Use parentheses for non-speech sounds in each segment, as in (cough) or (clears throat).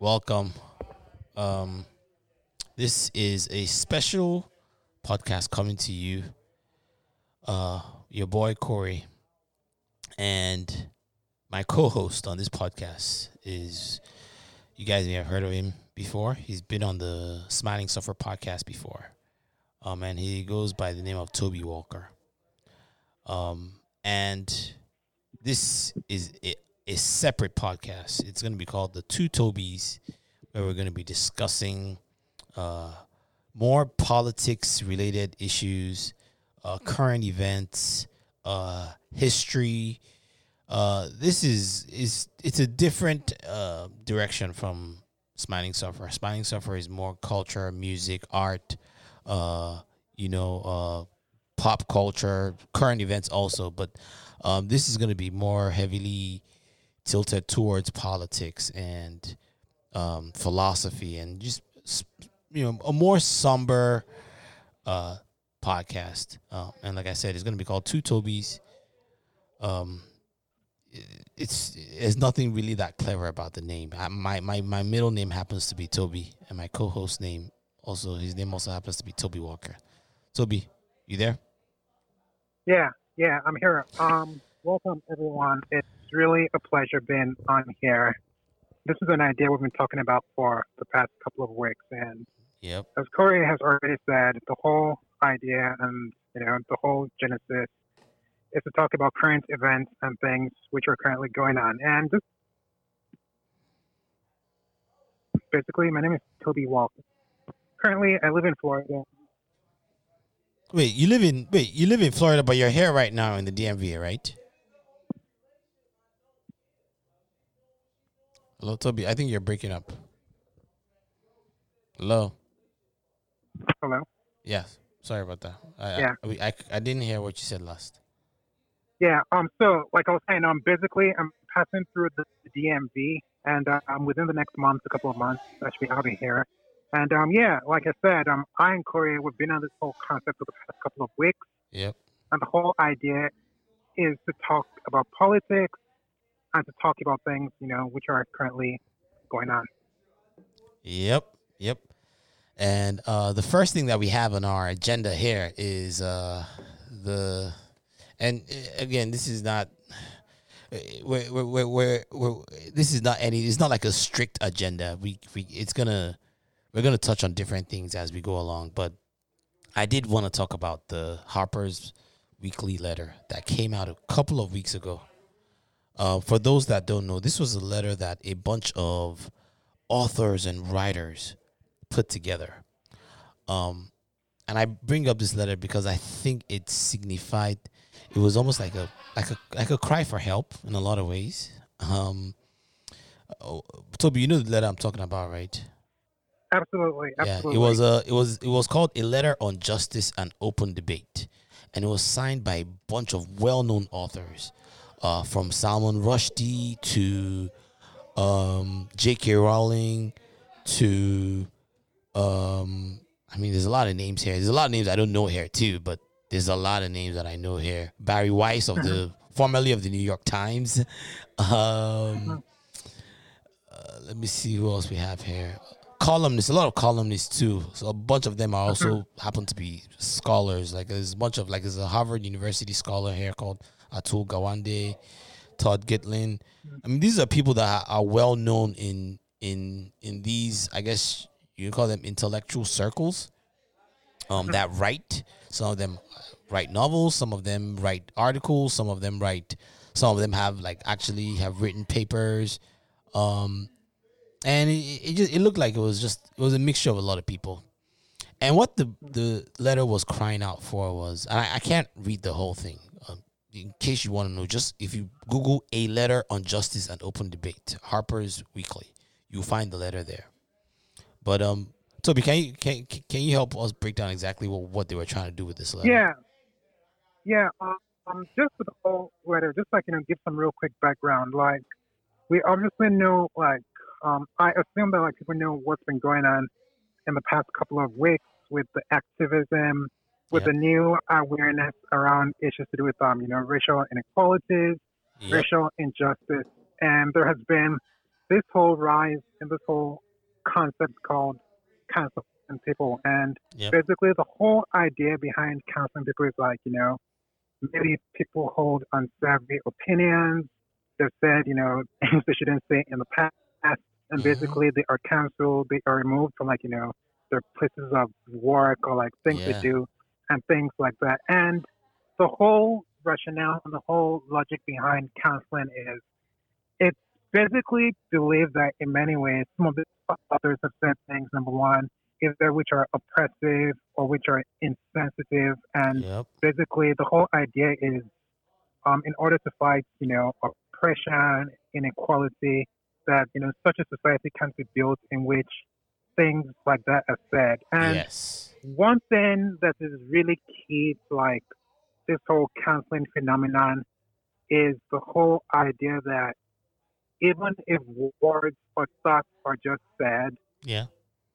welcome. Um, this is a special podcast coming to you. Uh, your boy Corey, and my co-host on this podcast is. You guys may have heard of him before. He's been on the Smiling Suffer podcast before. Um, and he goes by the name of Toby Walker. Um, and this is a, a separate podcast. It's going to be called The Two Tobis, where we're going to be discussing uh, more politics related issues, uh, current events, uh, history. Uh, this is is it's a different uh, direction from Smiling Suffer. Smiling Suffer is more culture, music, art, uh, you know, pop culture, current events also. But um, this is going to be more heavily tilted towards politics and um, philosophy and just you know a more somber uh, podcast. Uh, and like I said, it's going to be called Two Tobis. Um, it's there's nothing really that clever about the name. I, my my my middle name happens to be Toby, and my co-host name also his name also happens to be Toby Walker. Toby, you there? Yeah, yeah, I'm here. Um, welcome everyone. It's really a pleasure being on here. This is an idea we've been talking about for the past couple of weeks, and yep. as Corey has already said, the whole idea and you know the whole genesis is to talk about current events and things which are currently going on. And just basically, my name is Toby Walker. Currently, I live in Florida. Wait, you live in wait, you live in Florida, but you're here right now in the DMV, right? Hello, Toby. I think you're breaking up. Hello. Hello. Yes. Sorry about that. I, yeah. I, I, I didn't hear what you said last. Yeah. Um. So, like I was saying, um, basically, I'm passing through the, DMV, and uh, um, within the next month, a couple of months, I should be out of here. And um, yeah, like I said, um, I and Corey, we've been on this whole concept for the past couple of weeks. Yep. And the whole idea is to talk about politics and to talk about things, you know, which are currently going on. Yep. Yep. And uh, the first thing that we have on our agenda here is uh, the and uh, again, this is not. We're, we're, we're, we're, this is not any. It's not like a strict agenda. We, we it's gonna we're gonna touch on different things as we go along. But I did want to talk about the Harper's weekly letter that came out a couple of weeks ago. Uh, for those that don't know, this was a letter that a bunch of authors and writers put together. Um, and I bring up this letter because I think it signified it was almost like a like a like a cry for help in a lot of ways. Um, oh, Toby, you know the letter I'm talking about, right? Absolutely, absolutely. Yeah, it was a it was it was called a letter on justice and open debate, and it was signed by a bunch of well-known authors, uh, from Salman Rushdie to um, J.K. Rowling to um, I mean, there's a lot of names here. There's a lot of names I don't know here too, but there's a lot of names that I know here. Bari Weiss of the formerly of the New York Times. Um, uh, let me see who else we have here. Columnists, a lot of columnists too. So a bunch of them are also happen to be scholars. Like there's a bunch of like there's a Harvard University scholar here called Atul Gawande, Todd Gitlin. I mean, these are people that are well known in in in these. I guess you can call them intellectual circles. Um, that write. Some of them write novels. Some of them write articles. Some of them write. Some of them have like actually have written papers. Um, and it, it just it looked like it was just it was a mixture of a lot of people. And what the the letter was crying out for was, I, I can't read the whole thing. Um, in case you want to know, just if you Google a letter on justice and open debate, Harper's Weekly, you'll find the letter there. But um, Toby, can you can can you help us break down exactly what, what they were trying to do with this letter? Yeah, yeah. Um, just for the whole letter, just like you know, give some real quick background. Like, we obviously know, like, um, I assume that like people know what's been going on in the past couple of weeks with the activism, with Yep. the new awareness around issues to do with um, you know, racial inequalities, Yep. racial injustice, and there has been this whole rise and this whole concept called canceling people. And Yep. basically, the whole idea behind canceling people is like, you know, maybe people hold unsavory opinions. They've said, you know, (laughs) things they shouldn't say in the past. And Mhm. basically, they are canceled. They are removed from, like, you know, their places of work or like things Yeah. they do and things like that. And the whole rationale and the whole logic behind canceling is it's basically believed that in many ways, some of the authors have said things, number one, either which are oppressive or which are insensitive. And Yep. basically, the whole idea is um, in order to fight, you know, oppression, inequality, that, you know, such a society can be built in which things like that are said. And yes. one thing that is really key to like this whole canceling phenomenon is the whole idea that even if words or thoughts are just said Yeah.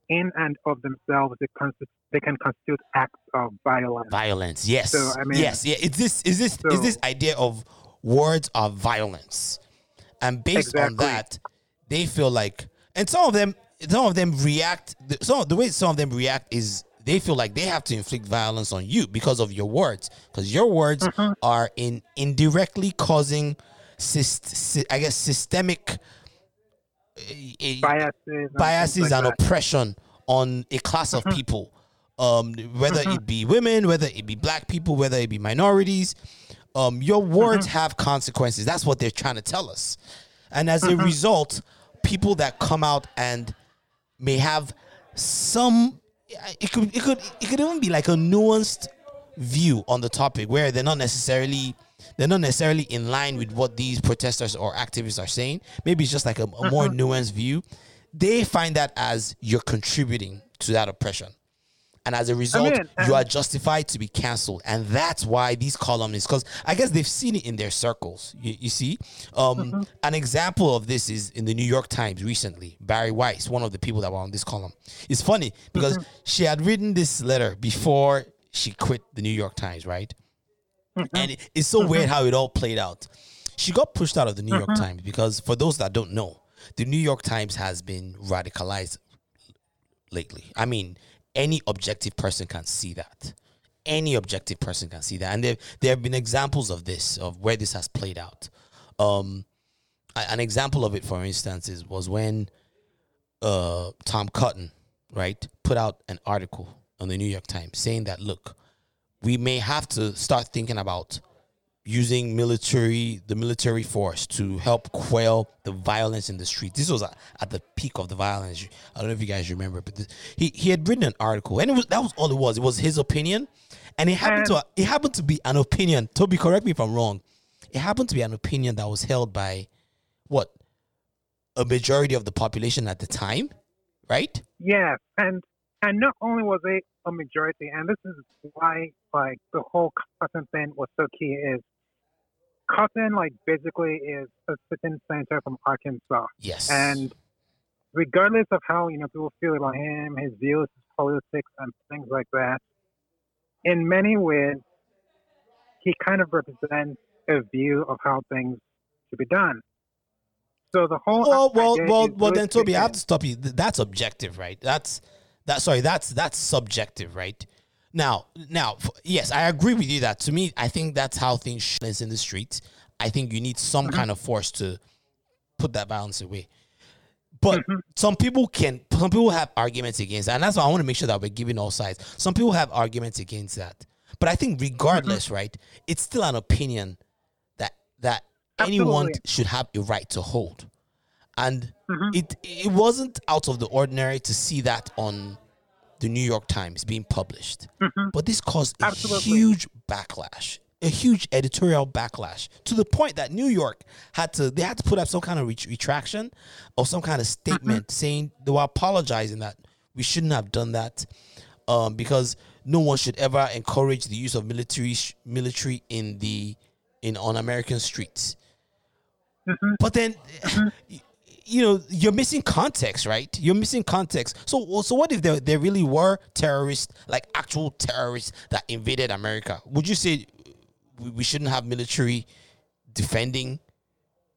in and of themselves, they, consti- they can constitute acts of violence. Violence. Yes. So, I mean- yes. Yeah. Is this is this is this idea of words of violence, and based on that, they feel like, and some of them, some of them react. Some of the way some of them react is they feel like they have to inflict violence on you because of your words, because your words Mm-hmm. are in indirectly causing, syst, sy- I guess, systemic. eh, Biases, and biases like and. Mm-hmm. oppression on a class of people, um, whether it be women, whether it be black people, whether it be minorities. Um, your words Mm-hmm. have consequences. That's what they're trying to tell us. And as Mm-hmm. a result, people that come out and may have some, it could, it could, it could even be like a nuanced view on the topic where they're not necessarily they're not necessarily in line with what these protesters or activists are saying. Maybe it's just like a, a more uh-huh. nuanced view. They find that as you're contributing to that oppression. And as a result, mean, you are justified to be canceled. And that's why these columnists, because I guess they've seen it in their circles. You, you see? Um, mm-hmm. An example of this is in the New York Times recently. Bari Weiss, one of the people that were on this column. It's funny because mm-hmm. she had written this letter before she quit the New York Times, right? Mm-hmm. And it, it's so weird how it all played out. She got pushed out of the New York Times because, for those that don't know, the New York Times has been radicalized lately. I mean, any objective person can see that. Any objective person can see that, and there there have been examples of this of where this has played out. Um, an example of it, for instance, is was when uh, Tom Cotton, right, put out an article on the New York Times saying that look, we may have to start thinking about using military the military force to help quell the violence in the streets. This was at, at the peak of the violence. I don't know if you guys remember, but this, he he had written an article, and it was that was all it was. It was his opinion, and it happened to it happened to be an opinion. Toby, correct me if I'm wrong. It happened to be an opinion that was held by what a majority of the population at the time, right? Yeah, and and not only was it a majority, and this is why like the whole Cotton thing was so key is Cotton like basically is a sitting senator from Arkansas, Yes. and regardless of how you know people feel about him, his views, his politics, and things like that, in many ways, he kind of represents a view of how things should be done. So the whole well, well, well, well. Then Toby, I have to stop you. That's objective, right? That's that. Sorry, that's that's subjective, right? Now, now, yes, I agree with you that to me, I think that's how things should is in the streets. I think you need some mm-hmm. kind of force to put that balance away. But mm-hmm. some people can, some people have arguments against that, and that's why I want to make sure that we're giving all sides. Some people have arguments against that, but I think mm-hmm. regardless, right, it's still an opinion that that anyone should have a right to hold and Mm-hmm. it it wasn't out of the ordinary to see that on the New York Times being published. But this caused a Mm-hmm. Absolutely. huge backlash, a huge editorial backlash to the point that New York had to they had to put up some kind of ret- retraction or some kind of statement saying they were apologizing that we shouldn't have done that um, because no one should ever encourage the use of military sh- military in the in on American streets. But then, (sighs) y- you know, you're missing context, right? You're missing context. So, so what if there, there really were terrorists, like actual terrorists that invaded America? Would you say we, shouldn't have military defending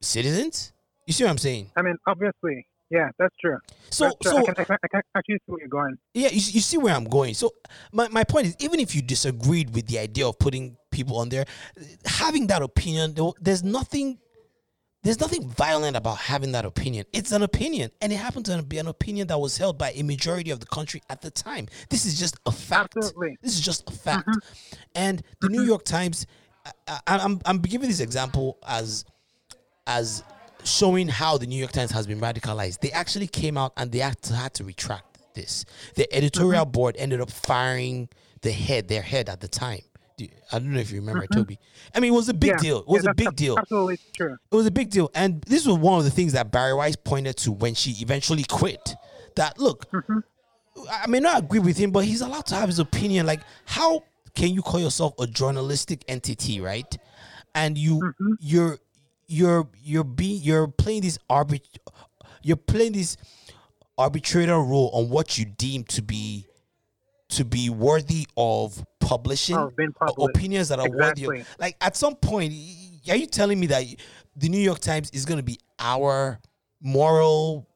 citizens? You see what I'm saying? I mean, obviously, yeah, that's true. So, That's true. so I, can, I, can, I can actually see where you're going. yeah, you, you see where I'm going. So my, my point is, even if you disagreed with the idea of putting people on there, having that opinion, there's nothing, there's nothing violent about having that opinion. It's an opinion, and it happened to be an opinion that was held by a majority of the country at the time. This is just a fact. Absolutely. This is just a fact. Mm-hmm. And the New mm-hmm. York Times, I, I, I'm I'm giving this example as as showing how the New York Times has been radicalized. They actually came out and they had to, had to retract this. The editorial mm-hmm. board ended up firing the head, their head at the time. I don't know if you remember, Toby. I mean, it was a big yeah. deal. It was yeah, a big deal. Absolutely true. It was a big deal. And this was one of the things that Bari Weiss pointed to when she eventually quit. That look, mm-hmm. I may not agree with him, but he's allowed to have his opinion. Like, how can you call yourself a journalistic entity, right? And you mm-hmm. you're you're you're being you're playing this arbit you're playing this arbitrator role on what you deem to be to be worthy of publishing oh, Of being o- published. opinions that are worthy Exactly. of like at some point are you telling me that the New York Times is going to be our moral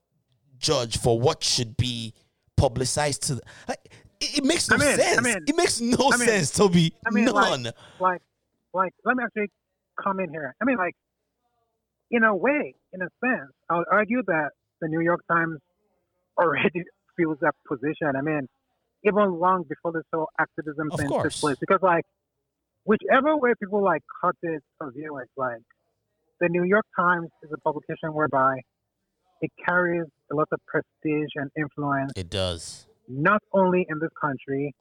judge for what should be publicized to the, like it, it makes no I mean- I sense it makes no I mean- sense Toby I mean, like- like like let me actually come in here. I mean like in a way, in a sense, I would argue that the New York Times already (laughs) feels that position. I mean, even long before this whole activism Of thing took place. Because like whichever way people like cut this or view it, like the New York Times is a publication whereby it carries a lot of prestige and influence, it does not only in this country,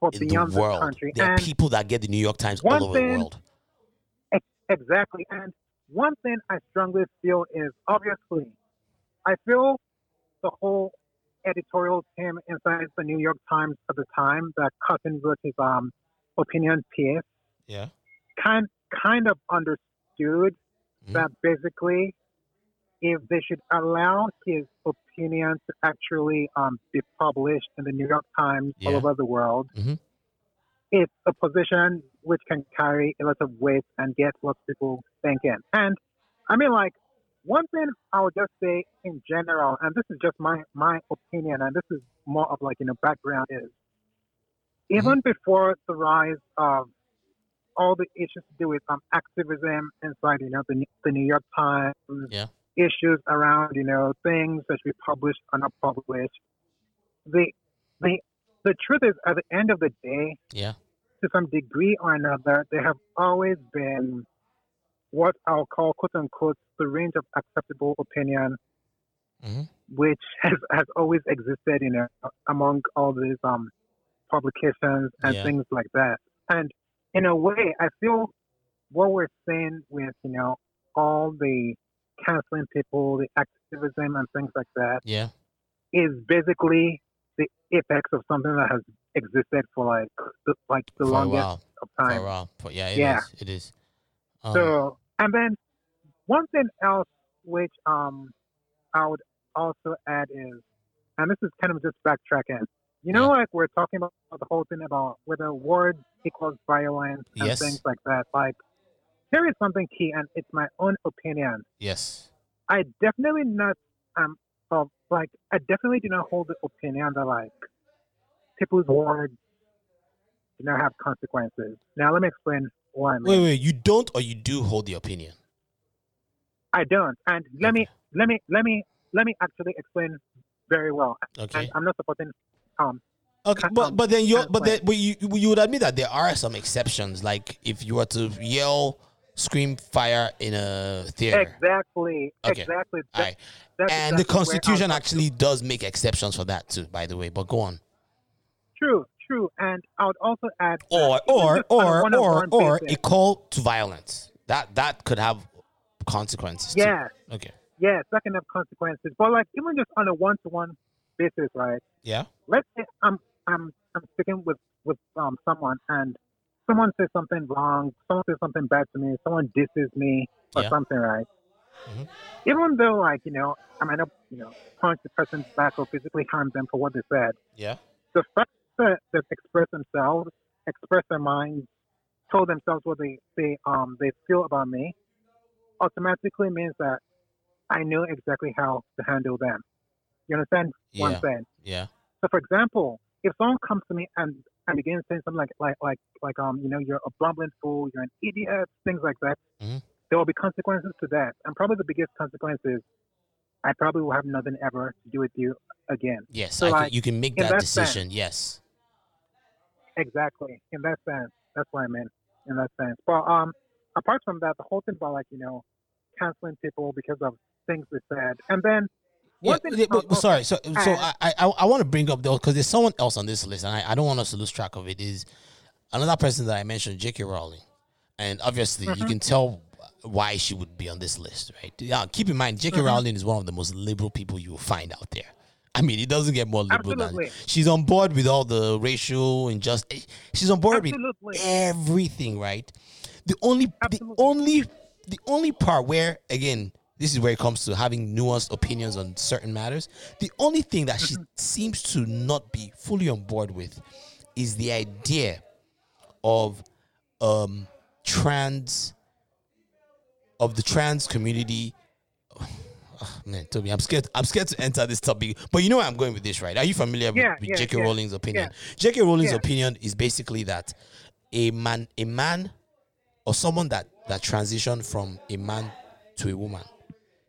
but in beyond the this world country. there are people that get the New York Times all over the world Exactly. And one thing I strongly feel is obviously, I feel the whole editorial team inside the New York Times at the time that Cotton wrote his um, opinion piece yeah kind kind of understood Mhm. that basically, if they should allow his opinion to actually um, be published in the New York Times all over the world, Mhm. it's a position which can carry a lot of weight and get lots of people thinking. And I mean, like, one thing I would just say in general, and this is just my, my opinion, and this is more of like, you know, background is even before the rise of all the issues to do with um, activism inside, you know, the, the New York Times, Yeah. issues around, you know, things that we publish published or not published. The, the, the truth is, at the end of the day, yeah to some degree or another, there have always been what I'll call, quote unquote, the range of acceptable opinion, Mhm. which has, has always existed, you know, among all these um, publications and Yeah. things like that. And in a way, I feel what we're seeing with, you know, all the canceling people, the activism and things like that, yeah is basically the apex of something that has existed for like the, like the for a longest of for a time. while yeah it is. Yeah. it is um, So, and then one thing else which um I would also add is, and this is kind of just backtracking. You know, like we're talking about the whole thing about whether words equals violence and Yes. things like that. Like, there is something key, and it's my own opinion. yes I definitely not um of like I definitely do not hold the opinion that like people's words do not have consequences. Now let me explain why wait wait you don't or you do hold the opinion I don't. And let me let me let me let me actually explain very well. okay And I'm not supporting um Okay, Can't- but um, but then you uh, but then but you you would admit that there are some exceptions. Like if you were to yell, scream fire in a theater, exactly Okay. exactly that, Alright. and the exactly I Constitution actually does make exceptions for that too. By the way, but go on. true true and I would also add Or or just on a or or or basis- a call to violence. That that could have consequences. Yeah. too. yeah Okay. that can have consequences but like even just on a one to one basis right Yeah. let's say I'm I'm I'm speaking with with um someone and someone says something wrong, someone says something bad to me, someone disses me or Yeah. something, right? Mhm. Even though like you know I might not you know punch the person back or physically harm them for what they said, Yeah. the fact that they express themselves, express their minds, told themselves what they they um they feel about me, automatically means that I know exactly how to handle them. You understand what Yeah. I'm saying? Yeah. So, for example, if someone comes to me and and begins saying something like like like like um you know you're a bumbling fool, you're an idiot, things like that, Mhm. there will be consequences to that, and probably the biggest consequence is I probably will have nothing ever to do with you again. Yes. So, I can, you can make that that sense- decision. Yes. Exactly. In that sense, that's what I meant. In that sense, but um, apart from that, the whole thing about like you know canceling people because of things they said, and then Yeah, one thing yeah, but, but sorry. So, so I, I, I want to bring up though, because there's someone else on this list, and I, I don't want us to lose track of it. Is another person that I mentioned, J.K. Rowling, and obviously Mm-hmm. you can tell why she would be on this list, right? Yeah, keep in mind, J.K. Mm-hmm. Rowling is one of the most liberal people you will find out there. I mean, it doesn't get more liberal Absolutely. than she's on board with all the racial injustice. She's on board Absolutely. with everything, right? The only, the only, the only part where again, this is where it comes to having nuanced opinions on certain matters. The only thing that she seems to not be fully on board with is the idea of um trans of the trans community. (sighs) Oh, man, Toby, I'm scared. I'm scared to enter this topic, but you know where I'm going with this, right? Are you familiar with, Yeah, with yeah, J.K. yeah, Rowling's opinion? J.K. Rowling's opinion is basically that a man, a man, or someone that that transitioned from a man to a woman,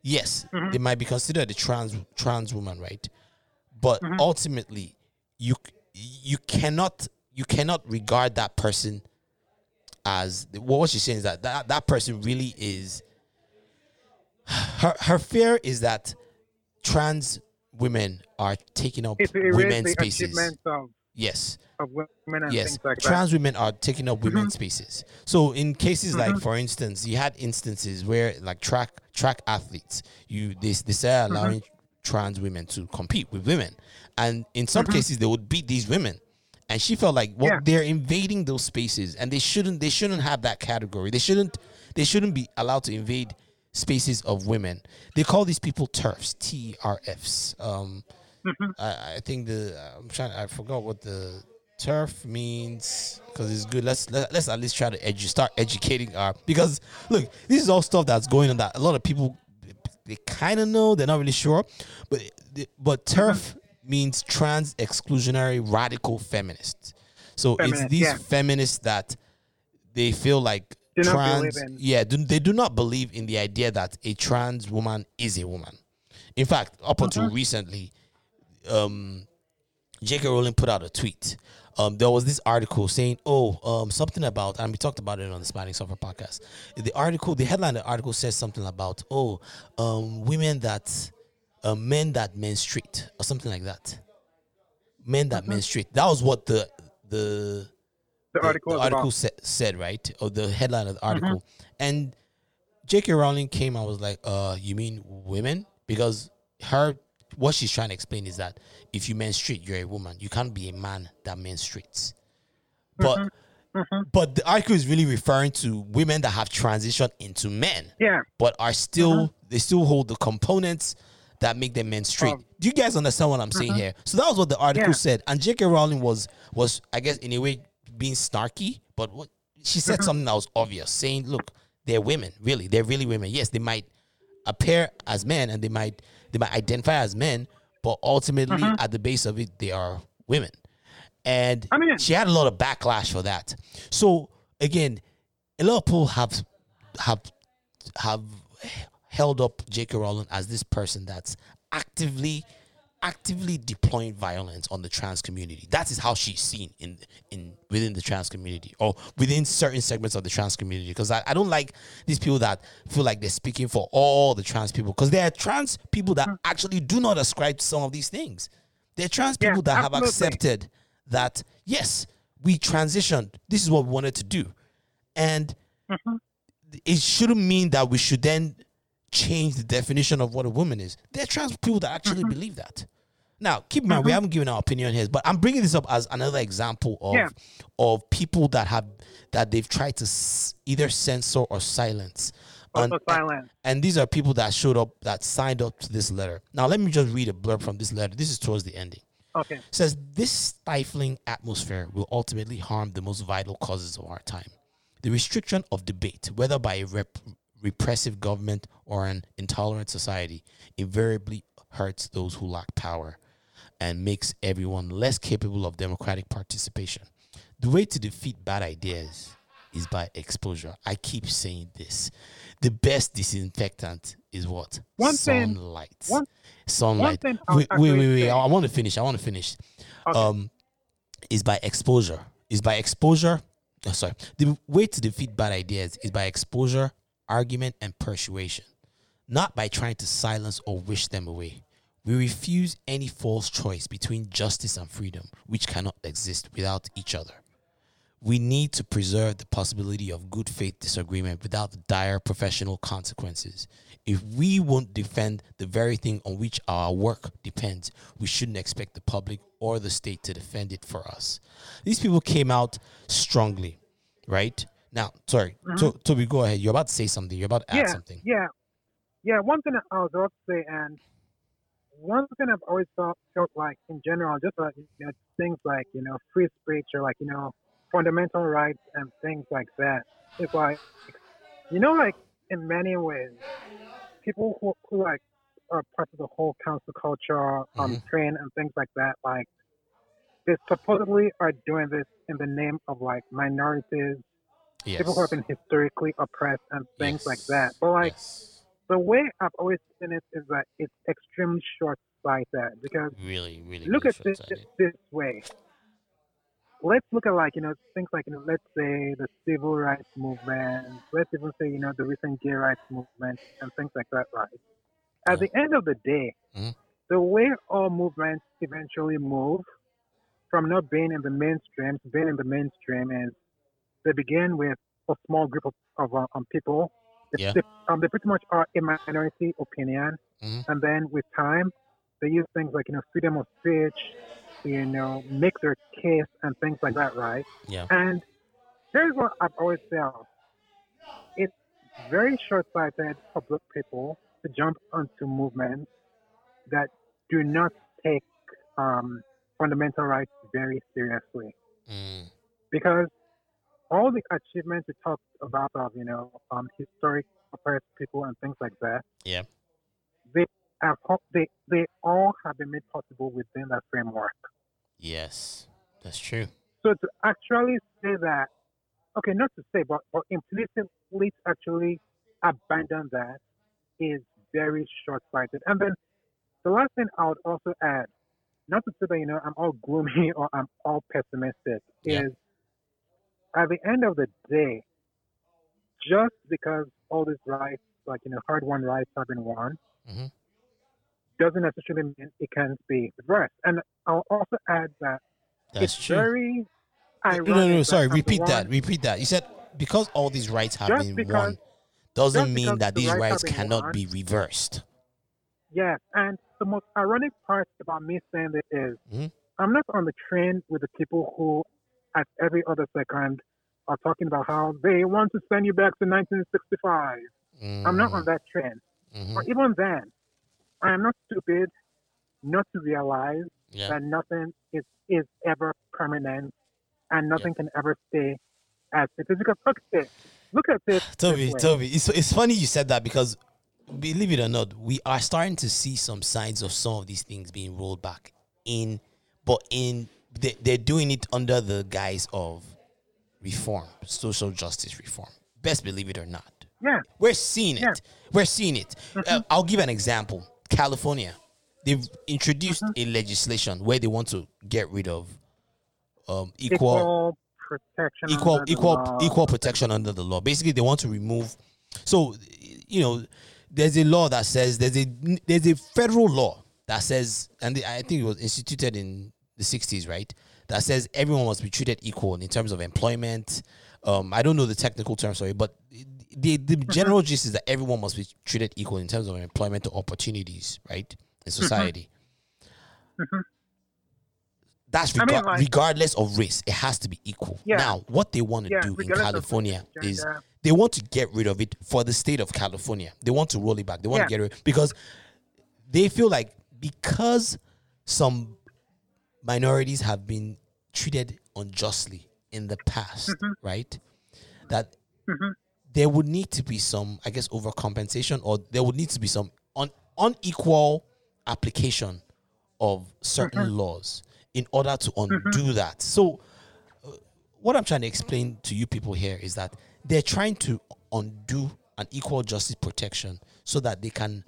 yes, Mm-hmm. they might be considered a trans trans woman, right? But Mm-hmm. ultimately, you you cannot you cannot regard that person as what she's saying is that that, that person really is her her fear is that trans women are taking up women's spaces. of, Yes, of women and yes. things like Trans women are taking up women's spaces. So in cases Mm-hmm. like, for instance, you had instances where like track track athletes, you they they say Mm-hmm. allowing trans women to compete with women, and in some Mm-hmm. cases they would beat these women. And she felt like, well, Yeah. they're invading those spaces, and they shouldn't. They shouldn't have that category. They shouldn't. They shouldn't be allowed to invade spaces of women. They call these people TERFs, T R Fs. Um, Mm-hmm. I, I think the I'm trying. I forgot what the TERF means because it's good. Let's let, let's at least try to edu- start educating our because look, this is all stuff that's going on that a lot of people they kind of know. They're not really sure, but but TERF means trans exclusionary radical feminists. So it's these yeah. feminists that they feel like Do trans. Yeah, do, they do not believe in the idea that a trans woman is a woman. In fact, up until Mm-hmm. recently, um, J.K. Rowling put out a tweet. Um, there was this article saying, "Oh, um, something about," and we talked about it on the Smiling Software podcast. The article, the headline, of the article says something about, "Oh, um, women that, uh, men that menstruate, or something like that. Men that menstruate." That was what the the The article the article sa- said, right? Or the headline of the article. And J.K. Rowling came I was like, uh, you mean women? Because her, what she's trying to explain is that if you menstruate, you're a woman. You can't be a man that menstruates. But, mm-hmm. Mm-hmm. but the article is really referring to women that have transitioned into men, Yeah. but are still, mm-hmm. they still hold the components that make them menstruate. Of- Do you guys understand what I'm saying here? So that was what the article Yeah. said. And J.K. Rowling was, was, I guess, in a way, being snarky, but what she said something that was obvious, saying, look, they're women, really. They're really women. Yes, they might appear as men and they might they might identify as men, but ultimately mm-hmm. at the base of it, they are women. And I mean- she had a lot of backlash for that. So again, a lot of people have have have held up J.K. Rowling as this person that's actively actively deploying violence on the trans community. That is how she's seen in in within the trans community or within certain segments of the trans community. Because I, I don't like these people that feel like they're speaking for all the trans people. Because there are trans people that mm. actually do not ascribe to some of these things. There are trans Yeah, people that have accepted that yes, we transitioned. This is what we wanted to do. And mm-hmm. it shouldn't mean that we should then change the definition of what a woman is. There are trans people that actually mm-hmm. believe that. Now, keep in mind, we mm-hmm. haven't given our opinion here, but I'm bringing this up as another example of Yeah. of people that have that they've tried to s- either censor or silence. Also And- and these are people that showed up that signed up to this letter. Now, let me just read a blurb from this letter. This is towards the ending Okay. says this stifling atmosphere will ultimately harm the most vital causes of our time. The restriction of debate, whether by a rep- repressive government or an intolerant society invariably hurts those who lack power and makes everyone less capable of democratic participation. The way to defeat bad ideas is by exposure. I keep saying this. The best disinfectant is what? One thing- Sunlight. one- Sunlight. thing I Wait, wait, wait, wait. I, I want to finish. I want to finish. Okay. Um, is by exposure. Is by exposure. oh, sorry. The way to defeat bad ideas is by exposure, argument, and persuasion, not by trying to silence or wish them away. We refuse any false choice between justice and freedom, which cannot exist without each other. We need to preserve the possibility of good faith disagreement without the dire professional consequences. If we won't defend the very thing on which our work depends, we shouldn't expect the public or the state to defend it for us. These people came out strongly, right? Now, sorry, uh-huh. to- Toby, go ahead. You're about to say something. You're about to add yeah, something. Yeah, yeah. One thing I was about to say, and one thing I've always felt, felt like in general, just like you know, things like you know free speech or like you know fundamental rights and things like that. It's like you know, like in many ways, people who, who like are part of the whole cancel culture, um, train and things like that, like they supposedly are doing this in the name of like minorities, Yes. people who have been historically oppressed and things like that. But like Yes. The way I've always seen it is that it's extremely short-sighted because really, really, look really at this this way. Let's look at like you know things like you know let's say the civil rights movement. Let's even say you know the recent gay rights movement and things like that. Right. At the end of the day, Mhm. the way all movements eventually move from not being in the mainstream to being in the mainstream is they begin with a small group of, of um, people. They, Yeah. they, um, they pretty much are a minority opinion, Mhm. and then with time, they use things like you know freedom of speech, you know, make their case and things like that, right? Yeah. And here's what I've always felt: it's very short-sighted for people to jump onto movements that do not take um, fundamental rights very seriously Mm. because all the achievements we talked about of you know um, historic oppressed people and things like that Yeah. they have they they all have been made possible within that framework Yes. That's true. so to actually say that okay not to say but, but implicitly to actually abandon that is very short-sighted and then the last thing i would also add not to say that you know i'm all gloomy (laughs) or i'm all pessimistic Yeah. is at the end of the day just because all these rights like you know hard-won rights have been won Mhm. doesn't necessarily mean it can't be reversed and i'll also add that That's it's true. very No, ironic no, no. that Sorry. Repeat that. Repeat that. You said because all these rights have Just been because- won, doesn't mean that the these rights rights cannot won- be reversed. Yes, and the most ironic part about me saying this is Mhm. I'm not on the train with the people who, at every other second, are talking about how they want to send you back to 1965. I'm not on that train. Mhm. Or even then, I am not stupid not to realize Yeah. that nothing is, is ever permanent and nothing can ever stay as it is. Because, okay, look at this. Toby, this. Toby, it's, it's funny you said that because believe it or not, we are starting to see some signs of some of these things being rolled back in, but in they, they're doing it under the guise of reform, social justice reform. Best believe it or not. Yeah. We're seeing it. Yeah. We're seeing it. Uh, I'll give an example. California, they've introduced a legislation where they want to get rid of um, equal Equal protection. equal under the equal law. equal protection under the law. Basically, they want to remove. So, you know, there's a law that says there's a there's a federal law that says, and I think it was instituted in the '60s, right? That says everyone must be treated equal in terms of employment. Um, I don't know the technical term, sorry, but the the mm-hmm. general gist is that everyone must be treated equal in terms of employment opportunities, right, in mm-hmm. society. Mm-hmm. That's I mean, like- regardless of race, it has to be equal. Yeah. Now, what they want to Yeah, do in California gender. is they want to get rid of it for the state of California. They want to roll it back. They want Yeah. to get rid because they feel like because some minorities have been treated unjustly in the past, Mm-hmm. right? That there would need to be some, I guess, overcompensation, or there would need to be some un- unequal application of certain laws in order to undo that. So, uh, what I'm trying to explain to you people here is that they're trying to undo an equal justice protection so that they can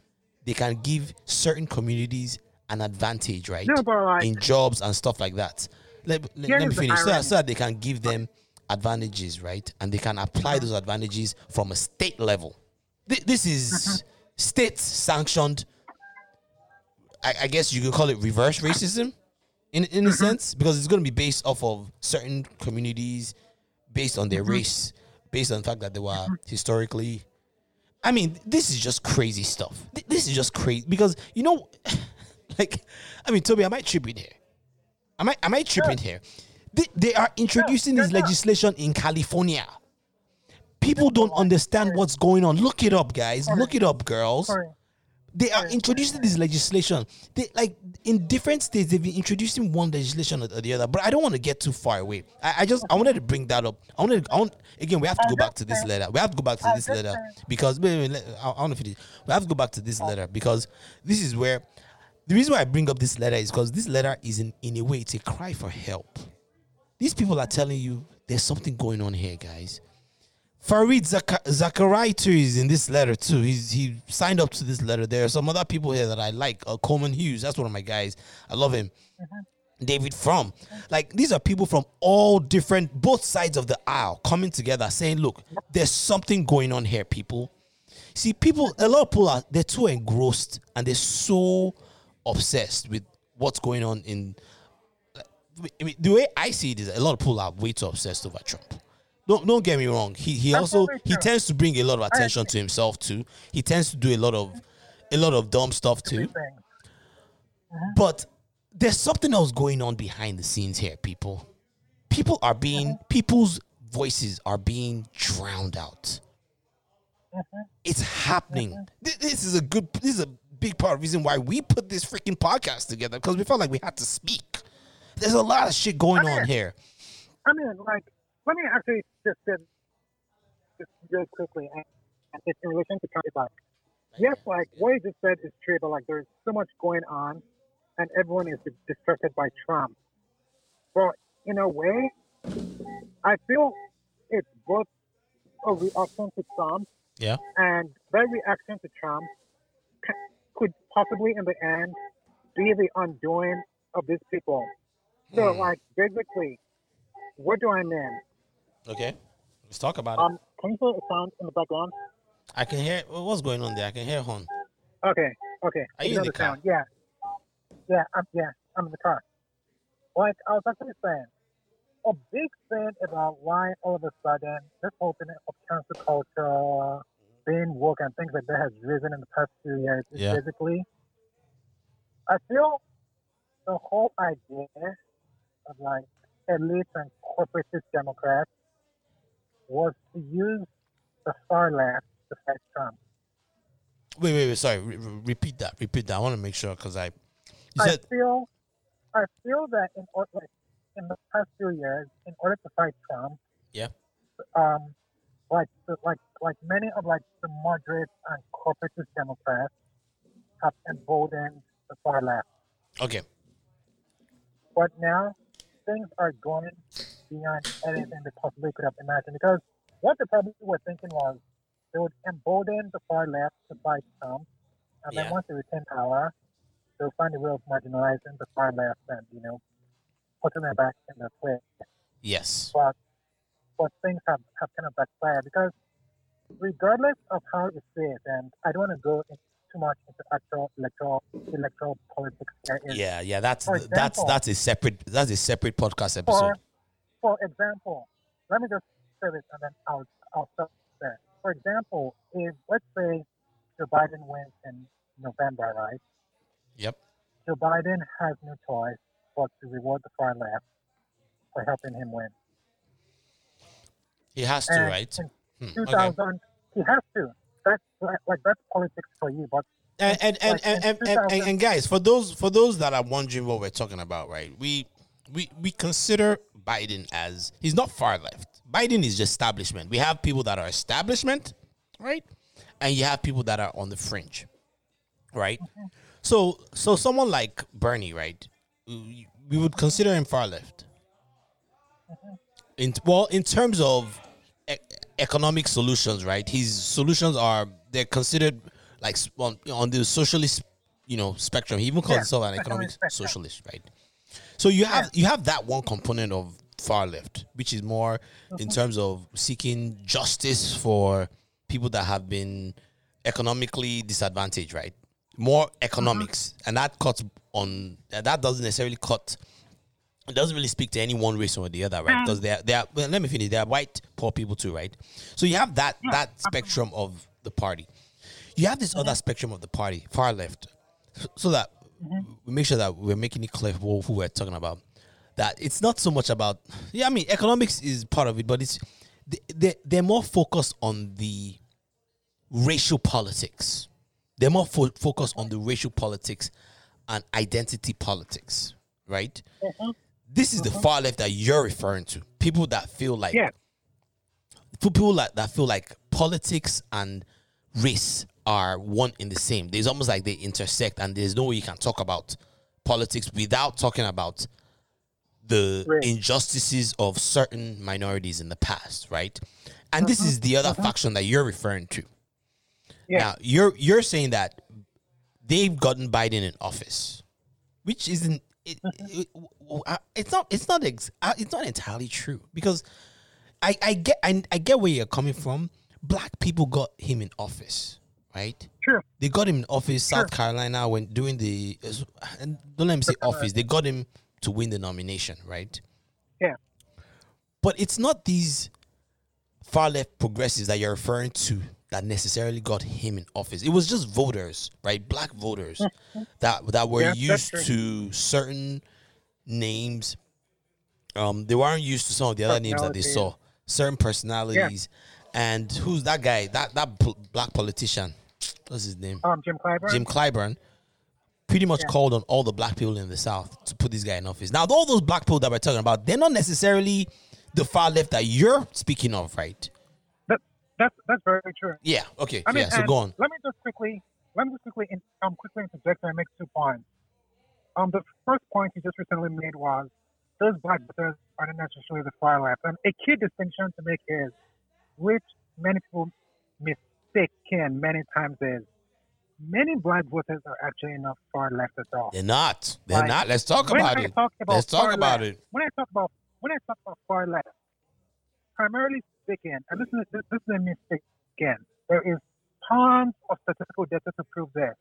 they can give certain communities an advantage, right? No, but like- in jobs and stuff like that. Let, let, let me finish so that, so that they can give them advantages, right? And they can apply those advantages from a state level. Th- This is state sanctioned. I, I guess you could call it reverse racism, in in a sense, because it's going to be based off of certain communities, based on their race, based on the fact that they were historically. I mean, this is just crazy stuff. Th- This is just crazy because you know, like, I mean, Toby, am I tripping trip in here. I might, I tripping trip in here. They, they are introducing this not. legislation in California. People don't understand what's going on. Look it up, guys. Look it up, girls. They are introducing this legislation. They like in different states. They've been introducing one legislation or the other. But I don't want to get too far away. I, I just I wanted to bring that up. I wanted. to, I want again. We have to go back to this letter. We have to go back to this letter because wait, wait, let- I, I want to finish. We have to go back to this letter because this is where the reason why I bring up this letter is because this letter is in in a way it's a cry for help. These people are telling you there's something going on here, guys. Fareed Zaka- Zakaraitu is in this letter too. He's he signed up to this letter. There are some other people here that I like. Uh, Coleman Hughes, that's one of my guys. I love him. David Frum, like these are people from all different both sides of the aisle coming together, saying, "Look, there's something going on here, people." See, people, a lot of people are they're too engrossed and they're so obsessed with what's going on in I mean, the way I see it is a lot of people are way too obsessed over Trump. Don't don't get me wrong. He he also he tends to bring a lot of attention to himself too. He tends to do a lot of a lot of dumb stuff too. But there's something else going on behind the scenes here, people. People are being people's voices are being drowned out. It's happening. This is a good this is a big part of the reason why we put this freaking podcast together because we felt like we had to speak. There's a lot of shit going on here. I mean, like, let me actually just say just real quickly, and it's in relation to Trump. yes, like what you just said is true, but like there's so much going on, and everyone is distracted by Trump. But in a way, I feel it's both a reaction to Trump Yeah. and that reaction to Trump could possibly, in the end, be the undoing of these people. So, Hmm. like, basically, what do I mean? Okay. Let's talk about it. Um, can you hear a sound in the background? I can hear what's going on there. I can hear Hon. Okay, okay. Are you in know the car? sound. Yeah, yeah, I'm yeah, I'm in the car. Like I was actually saying, a big thing about why all of a sudden this whole thing of cancel culture, being woke, and things like that has risen in the past few years Yeah. basically, I feel the whole idea of like elites and corporatist Democrats was to use the far left to fight Trump. Wait, wait, wait. Sorry. Re- re- repeat that. Repeat that. I want to make sure because I. I said feel, I feel that in order, in the past few years, in order to fight Trump, Yeah. um, like like like many of like the moderate and corporatist Democrats have emboldened the far left, okay. but now things are going beyond anything they possibly could have imagined. Because what they probably were thinking was they would embolden the far left to fight Trump, and Yeah. then once they retain power, they'll find a way of marginalizing the far left and you know putting them back in their place. Yes. But but things have, have kind of backfired because regardless of how you see it, and I don't want to go too much into actual electoral electoral politics is Yeah, yeah. That's For that's that's a separate that's a separate podcast For, episode. for example, let me just say this and then I'll, I'll stop there. For example, if let's say Joe Biden wins in November, right? Yep. Joe Biden has no choice but to reward the far left for helping him win. He has to, And right? Hmm, okay. 2000, he has to. That's like, like that's politics for you, but and and and, like and, and, and, guys for those for those that are wondering what we're talking about right we we we consider Biden as he's not far left. Biden is just establishment. We have people that are establishment, right? And you have people that are on the fringe, right? So, so someone like Bernie, right? We would consider him far left. In well, in terms of economic solutions, right? His solutions are they're considered like on, on the socialist, you know, spectrum. He even calls Yeah, himself an economic socialist, right? So you have you have that one component of far left, which is more in uh-huh. terms of seeking justice for people that have been economically disadvantaged, right? More economics, uh-huh. and that cuts on that doesn't necessarily cut. It doesn't really speak to any one race or the other, right? Because they are, they are. Well, let me finish. They are white poor people too, right? So you have that that spectrum of the party. You have this other spectrum of the party, far left, so, that mm-hmm. we make sure that we're making it clear who, who we're talking about. That it's not so much about. Yeah, I mean, economics is part of it, but it's they, they they're more focused on the racial politics. They're more fo- focused on the racial politics and identity politics, right? Mm-hmm. This is the mm-hmm. far left that you're referring to. People that feel like Yeah. people that, that feel like politics and race are one in the same. There's almost like they intersect, and there's no way you can talk about politics without talking about the Right. injustices of certain minorities in the past, right? And this mm-hmm. is the other mm-hmm. faction that you're referring to. Yeah. Now you're you're saying that they've gotten Biden in office, which isn't it, it- it- it's not it's not ex, it's not entirely true because I I get I, I get where you're coming from. Black people got him in office, right? True. They got him in office, South Carolina, when doing the and don't let me say office. They got him to win the nomination, right? Yeah. But it's not these far left progressives that you're referring to that necessarily got him in office. It was just voters, right? Black voters (laughs) that that were Yeah, used to certain names. Um, they weren't used to some of the other names that they saw. Certain personalities, and who's that guy? That that pol- black politician. What's his name? Um, Jim Clyburn. Jim Clyburn. Pretty much called on all the black people in the South to put this guy in office. Now, all those black people that we're talking about, they're not necessarily the far left that you're speaking of, right? That, that's that's very true. Yeah. Okay. I mean, yeah. So go on. Let me just quickly let me just quickly in, um quickly interject and make two points. Um, the first point you just recently made was those black voters are not necessarily the far left, and a key distinction to make is, which many people mistaken many times is, many black voters are actually not far left at all. They're not. They're Like, not. Let's talk about I it. talk about Let's talk about left, it. When I talk about when I talk about far left, primarily speaking, and this is this, this is a mistake again. There is tons of statistical data to prove this.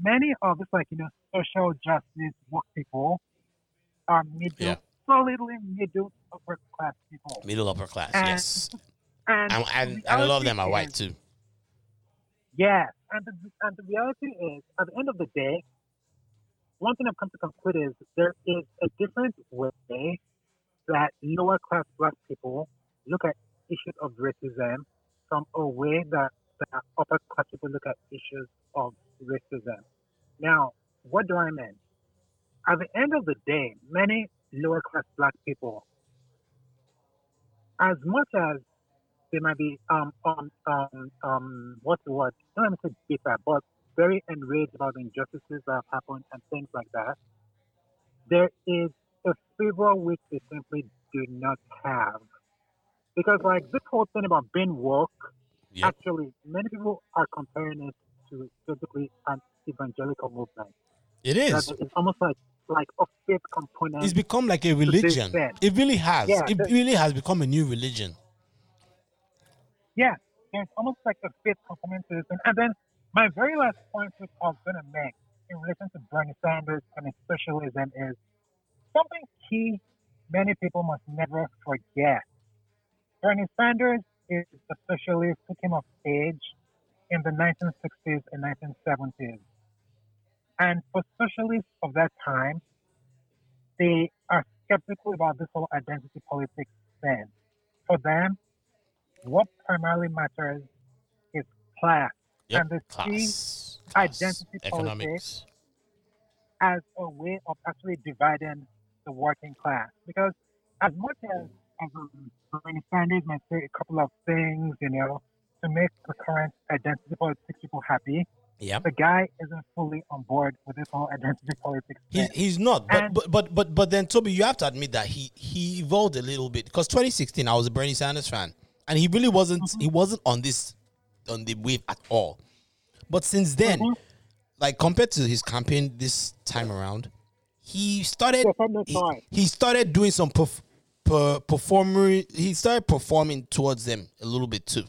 Many of this, like you know, social justice work people are middle, Yeah. solidly middle upper class people, Middle upper class. And- yes. (laughs) and And, and, and a lot of them are white too. Yeah, and the, and the reality is, at the end of the day, one thing I've come to conclude is there is a different way that lower class black people look at issues of racism from a way that, that upper class people look at issues of racism. Now, what do I mean? At the end of the day, many lower class black people, as much as they might be um um um um what's the word? Don't want to say bitter, but very enraged about the injustices that have happened and things like that. There is a favor which they simply do not have. Because like this whole thing about being woke, Yep. actually many people are comparing it to basically an evangelical movement. It is. That it's almost like like a faith component. It's become like a religion. It really has. Yeah, it really has become a new religion. Yeah, there's almost like a faith component to this. And, and then my very last point, which I was going to make in relation to Bernie Sanders and his socialism, is something key many people must never forget. Bernie Sanders is a socialist who came of age in the 1960s and 1970s. And for socialists of that time, they are skeptical about this whole identity politics thing. For them, what primarily matters is class. Yep. And the Class. see class, identity economics. as a way of actually dividing the working class. Because as much as, as um, Bernie Sanders might say a couple of things, you know, to make the current identity politics people happy, Yeah. the guy isn't fully on board with this whole identity politics He's, thing. he's not, but, And- but but but but then Toby, you have to admit that he he evolved a little bit because 2016 I was a Bernie Sanders fan, and he really wasn't Mm-hmm. he wasn't on this on the wave at all. But since then, Mm-hmm. like compared to his campaign this time around, he started he, he started doing some perf- per, performer he started performing towards them a little bit too.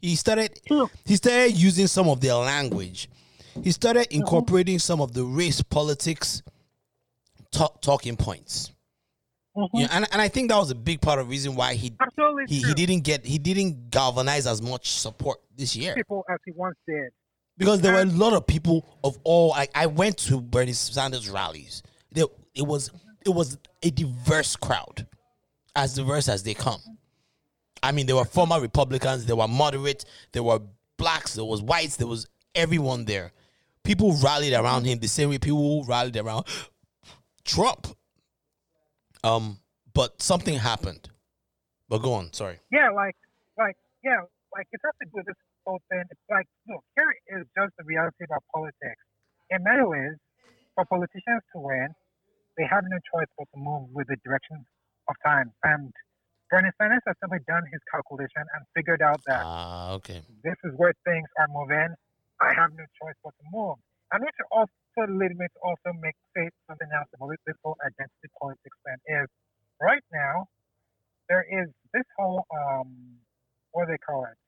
He started True. he started using some of their language. He started incorporating some of the race politics talk, talking points. Mm-hmm. Yeah, and, and I think that was a big part of the reason why he Absolutely he, true. he didn't get he didn't galvanize as much support this year people as he once did. because there were a lot of people of all I, I went to Bernie Sanders rallies. There, it was it was a diverse crowd, as diverse as they come. I mean, there were former Republicans, there were moderate, there were blacks, there was whites, there was everyone there. People rallied around him the same way people rallied around Trump. Um, but something happened. But go on, sorry. Yeah, like, like, yeah, like it has to do with this whole thing. It's like, look, here is just the reality about politics. In many ways, for politicians to win, they have no choice but to move with the direction of time. And Bernie Sanders has simply done his calculation and figured out that Ah, okay. this is where things are moving. I have no choice but to move. And which also led me to also make say something else about this whole identity politics thing is right now there is this whole um what do they call it?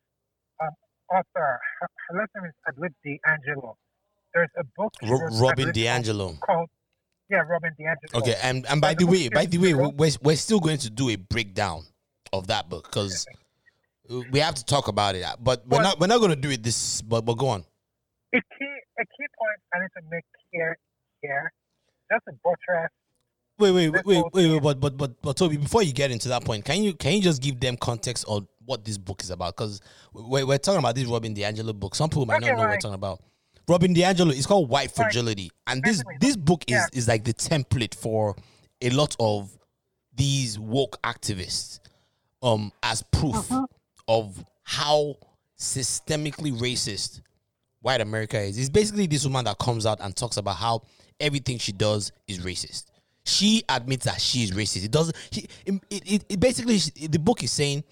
Um author her, her last name is I believe DiAngelo. There's a book she Ro- wrote, I Robin DiAngelo. called yeah, Robin DiAngelo. Okay, and and by the way, by the way, we're we're still going to do a breakdown of that book because we have to talk about it. But we're Well- not we're not going to do it this. But but go on. A key a key point I need to make here here, just to buttress Wait wait wait wait wait, wait but but but but Toby, before you get into that point, can you can you just give them context on what this book is about? Because we're, we're talking about this Robin DiAngelo book. Some people might Okay, not know what we're talking about. Robin DiAngelo is called White Fragility, and this this book is yeah. is like the template for a lot of these woke activists, um, as proof Uh-huh. of how systemically racist white America is. It's basically this woman that comes out and talks about how everything she does is racist. She admits that she is racist. It doesn't. She, it, it, it basically the book is saying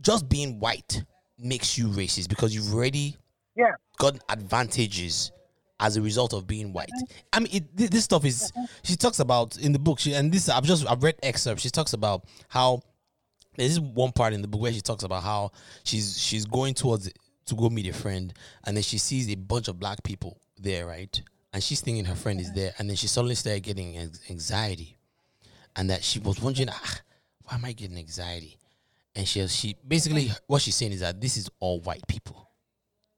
just being white makes you racist because you've already yeah. Gotten advantages as a result of being white. I mean, it, this stuff is. She talks about in the book. She and this I've just I've read excerpts. She talks about how there's this one part in the book where she talks about how she's she's going towards to go meet a friend, and then she sees a bunch of black people there, right? And she's thinking her friend is there, and then she suddenly started getting anxiety, and that she was wondering, ah, why am I getting anxiety? And she she basically what she's saying is that this is all white people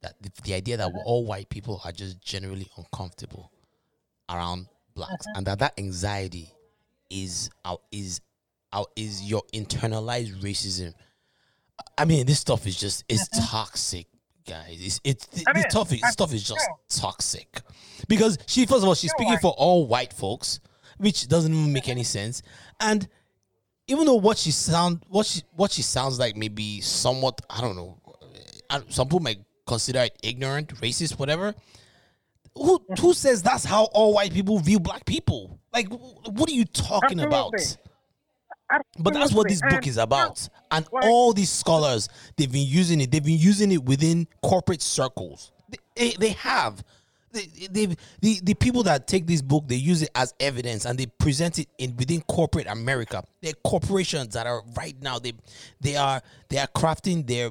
that the, the idea that all white people are just generally uncomfortable around blacks and that that anxiety is out is out is your internalized racism. I mean this stuff is just it's toxic guys. It's it's th- I this is, stuff is just toxic. Because she first of all she's speaking for all white folks which doesn't even make any sense. And even though what she sound what she what she sounds like maybe somewhat I don't know, I, some people might consider it ignorant, racist, whatever. Who who says that's how all white people view black people? Like, what are you talking about? Absolutely. But that's what this book is about. And all these scholars, they've been using it. They've been using it within corporate circles. They, they, they have. They, they, the, the people that take this book, they use it as evidence and they present it in within corporate America. They're corporations that are right now. They they are they are crafting their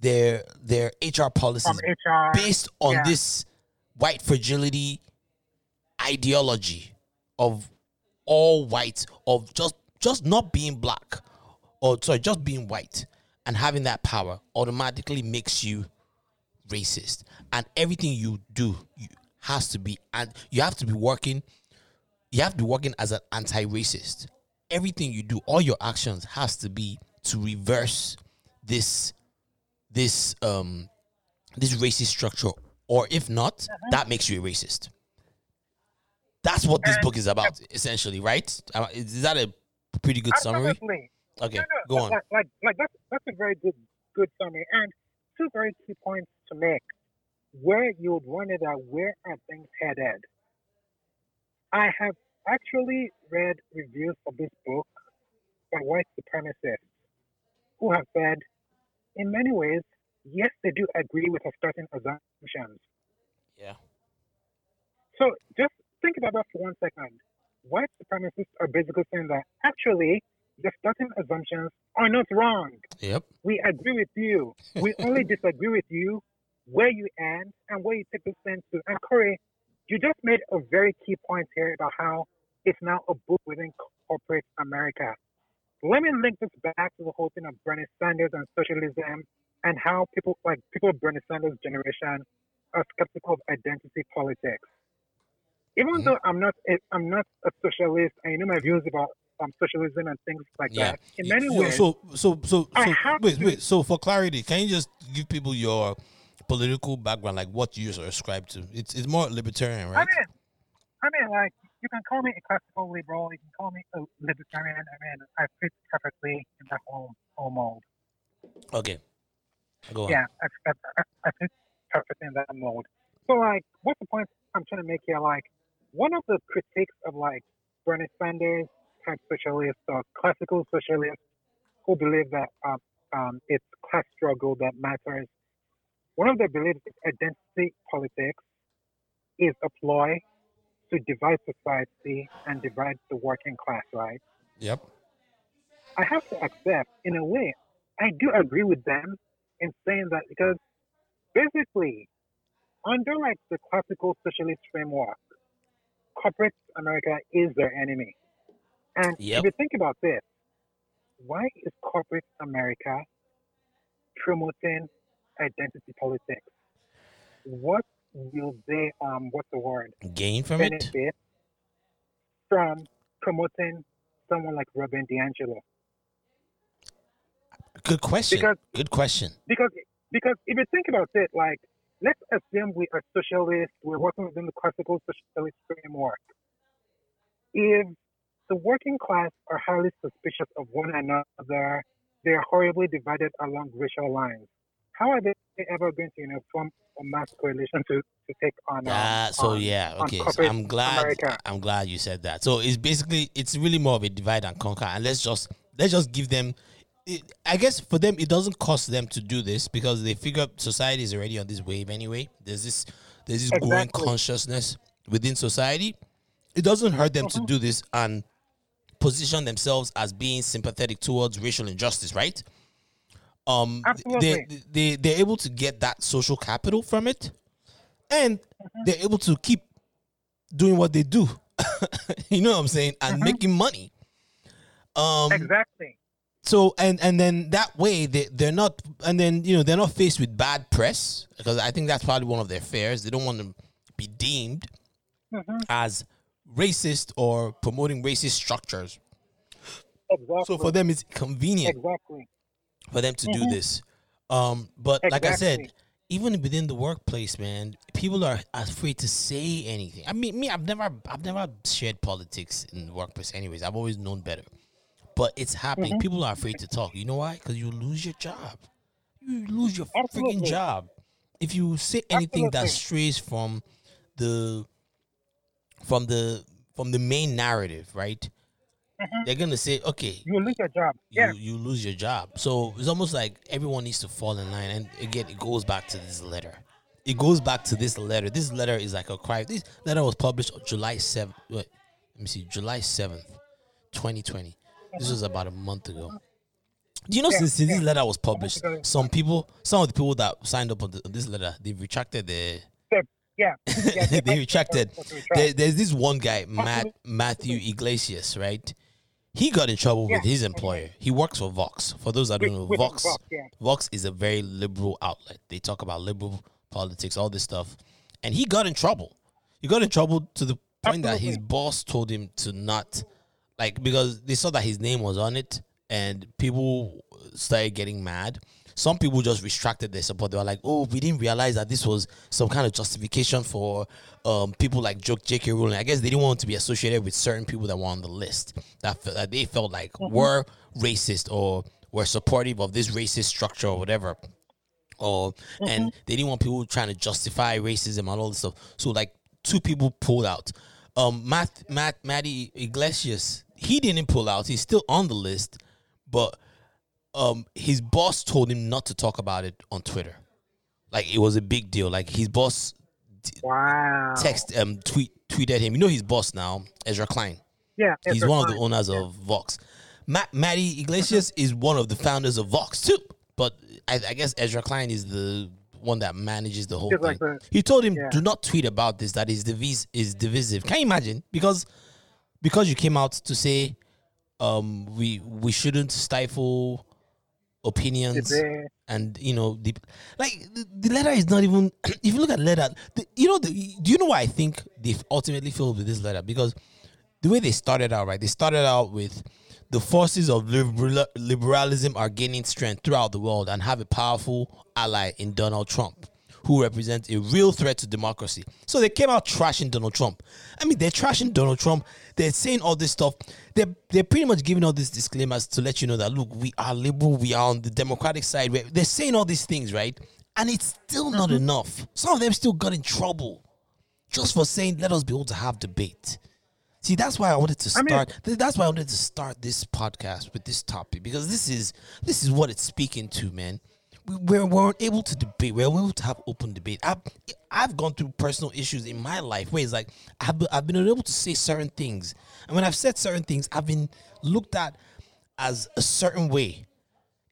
their their HR policies HR. based on yeah. this white fragility ideology of all white of just just not being black or sorry just being white and having that power automatically makes you racist and everything you do you, has to be and you have to be working you have to be working as an anti-racist everything you do all your actions has to be to reverse this this um this racist structure or if not that makes you a racist that's what this And- book is about essentially right Uh, is that a pretty good summary. Absolutely. Okay, No, no, go on. Like, like, like that's that's a very good good summary, and two very key points to make. Where you would wonder that where are things headed? I have actually read reviews of this book by white supremacists who have said, in many ways, yes, they do agree with a certain assumptions. Yeah. So just think about that for one second. White supremacists are basically saying that actually the certain assumptions are not wrong. Yep. We agree with you. (laughs) We only disagree with you where you end and where you take the stand to. And Corey, you just made a very key point here about how it's now a book within corporate America. Let me link this back to the whole thing of Bernie Sanders and socialism and how people like people of Bernie Sanders' generation are skeptical of identity politics. Even Mhm. though I'm not a, I'm not a socialist, I know my views about um, socialism and things like Yeah. that. In many Yo, ways, So so so so wait to- wait. So for clarity, can you just give people your political background, like what you ascribe to? It's it's more libertarian, right? I mean, I mean, like you can call me a classical liberal, you can call me a libertarian. I mean, I fit perfectly in that whole whole mold. Okay. Go on. Yeah, I, I, I, I fit perfectly in that mold. So, like, what's the point I'm trying to make here? Like, one of the critiques of like Bernie Sanders type socialists or classical socialists who believe that um, um, it's class struggle that matters. One of their beliefs is identity politics is a ploy to divide society and divide the working class, right? Yep. I have to accept, in a way, I do agree with them in saying that because basically, under like the classical socialist framework, corporate America is their enemy. And Yep. if you think about this, why is corporate America promoting identity politics? What will they, um, what's the word? Gain from it. benefit from promoting someone like Robin DiAngelo. Good question. Because Good question. because because if you think about it, like let's assume we are socialists, we're working within the classical socialist framework. If the working class are highly suspicious of one another, they are horribly divided along racial lines. How are they ever going to, you know, form mass coalition to, to take on? Ah, so on- yeah, okay. So I'm glad. America? I'm glad you said that. So it's basically it's really more of a divide and conquer, and let's just let's just give them. It, I guess for them it doesn't cost them to do this because they figure society is already on this wave anyway. There's this there's this growing consciousness within society. It doesn't hurt them Mm-hmm. to do this and position themselves as being sympathetic towards racial injustice, right? Um, they, Absolutely. they they're able to get that social capital from it, and Mm-hmm. they're able to keep doing what they do. (laughs) you know what I'm saying, and Mm-hmm. making money. Um, Exactly. so and and then that way they they're not and then you know they're not faced with bad press because I think that's probably one of their fears. They don't want to be deemed Mhm. as racist or promoting racist structures. Exactly. So for them, it's convenient exactly. For them to do Mhm. this. Um, but like I said, even within the workplace, man, people are afraid to say anything. I mean, me, I've never, I've never shared politics in the workplace. Anyways, I've always known better. But it's happening. Mm-hmm. People are afraid to talk. You know why? Because you lose your job. You lose your freaking job if you say anything that strays from the from the from the main narrative, right? Mhm. They're gonna say, okay, You lose your job. you Yeah. you lose your job. So it's almost like everyone needs to fall in line. And again, it goes back to this letter. It goes back to this letter. This letter is like a cry. This letter was published on July seventh. Wait, let me see, July seventh, twenty twenty. This was about a month ago. Do you know Yeah, since, since this letter was published, some people, some of the people that signed up on, the, on this letter, they've retracted their. Yeah. (laughs) yeah they retracted. That's what we There, there's this one guy, Matt Matthew Yglesias, right? He got in trouble with his employer. He works for Vox. For those that don't know, With- Vox, Vox, yeah. Vox is a very liberal outlet. They talk about liberal politics, all this stuff, and he got in trouble. He got in trouble to the point that his boss told him to not, like, because they saw that his name was on it, and people started getting mad. Some people just retracted their support. They were like, "Oh, we didn't realize that this was some kind of justification for um, people like Joke J.K. Rowling." I guess they didn't want to be associated with certain people that were on the list that, that they felt like mm-hmm. were racist or were supportive of this racist structure or whatever. Or mm-hmm. and they didn't want people trying to justify racism and all this stuff. So like two people pulled out. Um, Matt, Matt, Matty Yglesias, he didn't pull out. He's still on the list, but um, his boss told him not to talk about it on Twitter. Like it was a big deal. Like his boss, wow, text um tweet tweeted him. You know his boss now, Ezra Klein. Yeah, Ezra he's one Klein. of the owners yeah. of Vox. Matt Matty Yglesias (laughs) is one of the founders of Vox too. But I, I, guess Ezra Klein is the one that manages the whole thing. Like the, he told him, yeah. "Do not tweet about this. That is divis- is divisive." Can you imagine? Because because you came out to say um, we we shouldn't stifle opinions and you know the like the, the, letter is not even (clears throat) if you look at letter the, you know the, do you know why i think they ultimately filled with this letter because the way they started out right they started out with the forces of liberal, liberalism are gaining strength throughout the world and have a powerful ally in Donald Trump, who represents a real threat to democracy. So they came out trashing Donald Trump. I mean, they're trashing Donald Trump. They're saying all this stuff. They're, they're pretty much giving all these disclaimers to let you know that, look, we are liberal, we are on the democratic side. They're saying all these things, right? And it's still not mm-hmm. enough. Some of them still got in trouble just for saying, let us be able to have debate. See, that's why I wanted to start. I mean, that's why I wanted to start this podcast with this topic because this is this is what it's speaking to, man. We, we're, we're able to debate. We're able to have open debate. I've I've gone through personal issues in my life where it's like I've I've been able to say certain things, and when I've said certain things, I've been looked at as a certain way.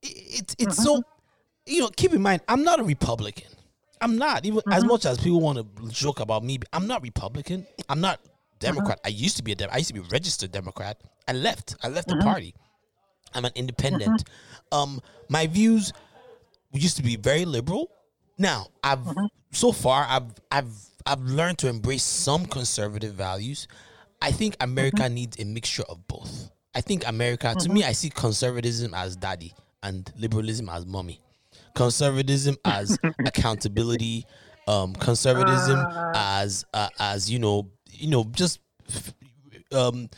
It, it it's so mm-hmm. you know. Keep in mind, I'm not a Republican. I'm not even mm-hmm. as much as people want to joke about me. I'm not Republican. I'm not Democrat. Uh-huh. I used to be a Dem- I used to be a registered Democrat. I left. I left the party. I'm an independent. Um, my views used to be very liberal. Now I've uh-huh. so far I've I've I've learned to embrace some conservative values. I think America uh-huh. needs a mixture of both. I think America, to me, uh-huh. I see conservatism as daddy and liberalism as mommy. Conservatism as (laughs) accountability, um, conservatism uh. as uh, as you know you know, just um,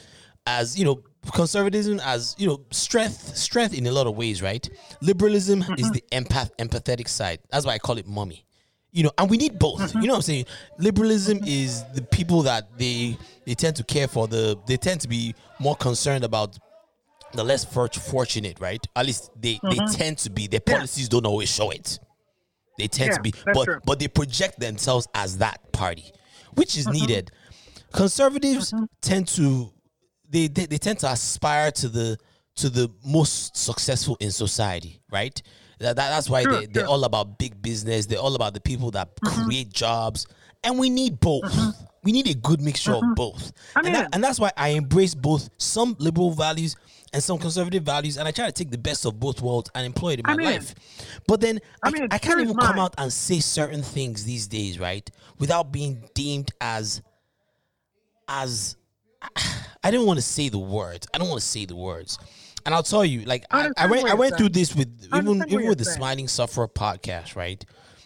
as you know, conservatism as you know, strength, strength in a lot of ways, right? Liberalism mm-hmm. is the empath, empathetic side. That's why I call it mommy. You know, and we need both. Mm-hmm. You know what I'm saying? Liberalism is the people that they they tend to care for. The they tend to be more concerned about the less fortunate, right? At least they mm-hmm. they tend to be. Their policies yeah. don't always show it. They tend yeah, to be, but true. but they project themselves as that party, which is mm-hmm. needed. Conservatives mm-hmm. tend to they, they they tend to aspire to the to the most successful in society, right? That, that's why sure, they, they're sure. all about big business. They're all about the people that mm-hmm. create jobs. And we need both. Mm-hmm. We need a good mixture of mm-hmm. both. I mean, and, that, and that's why I embrace both some liberal values and some conservative values. And I try to take the best of both worlds and employ it in my I mean, life. But then I, mean, I can't even mine. come out and say certain things these days, right? Without being deemed as as (sighs) I didn't want to say the words. I don't want to say the words. And I'll tell you, like I, I went I went through this with even even with the saying. Smiling Sufferer podcast, right?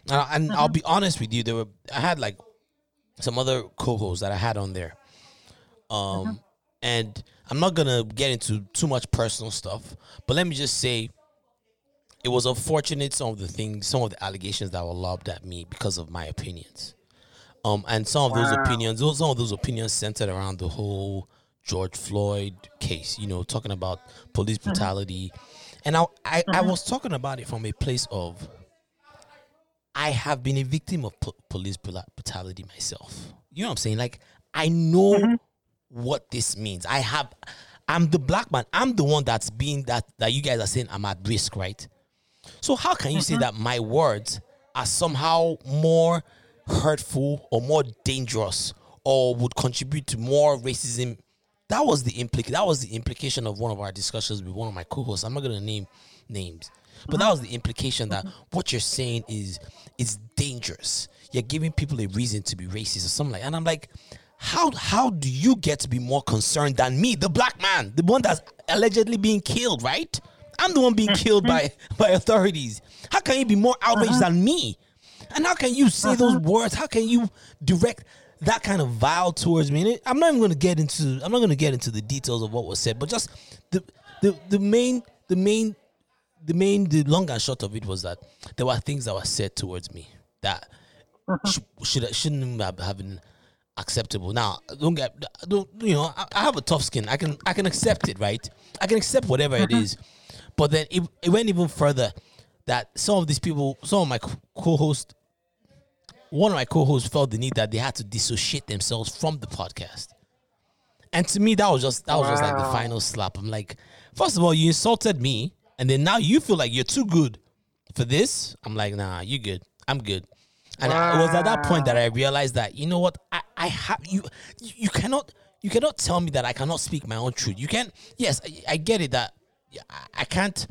And, and uh-huh. I'll be honest with you, there were I had like some other co-hosts that I had on there. Um uh-huh. and I'm not gonna get into too much personal stuff, but let me just say it was unfortunate some of the things, some of the allegations that were lobbed at me because of my opinions. Um, and some of wow. those opinions, those some of those opinions centered around the whole George Floyd case. You know, talking about police mm-hmm. brutality, mm-hmm. and I, I, mm-hmm. I was talking about it from a place of I have been a victim of po- police brutality myself. You know what I'm saying? Like I know mm-hmm. what this means. I have. I'm the black man. I'm the one that's being that that you guys are saying I'm at risk, right? So how can you say mm-hmm. that my words are somehow more hurtful or more dangerous or would contribute to more racism. That was the implic that was the implication of one of our discussions with one of my co-hosts. I'm not gonna name names. But that was the implication that what you're saying is is dangerous. You're giving people a reason to be racist or something like and I'm like, how how do you get to be more concerned than me, the black man, the one that's allegedly being killed, right? I'm the one being killed mm-hmm. by by authorities. How can you be more outraged uh-huh. than me? And how can you say those uh-huh. words? How can you direct that kind of vile towards me? And it, I'm not even going to get into. I'm not going to get into the details of what was said, but just the the the main the main the main the long and short of it was that there were things that were said towards me that uh-huh. sh- should shouldn't have, been acceptable. Now, don't get don't you know? I, I have a tough skin. I can I can accept it, right? I can accept whatever it uh-huh. is, but then it, it went even further that some of these people, some of my co- co-hosts, one of my co-hosts felt the need that they had to dissociate themselves from the podcast. And to me, that was just that was just like the final slap. I'm like, first of all, you insulted me, and then now you feel like you're too good for this. I'm like, nah, you good. I'm good. And I, it was at that point that I realized that you know what, I, I have you. You cannot you cannot tell me that I cannot speak my own truth. You can yes, I, I get it that I- can't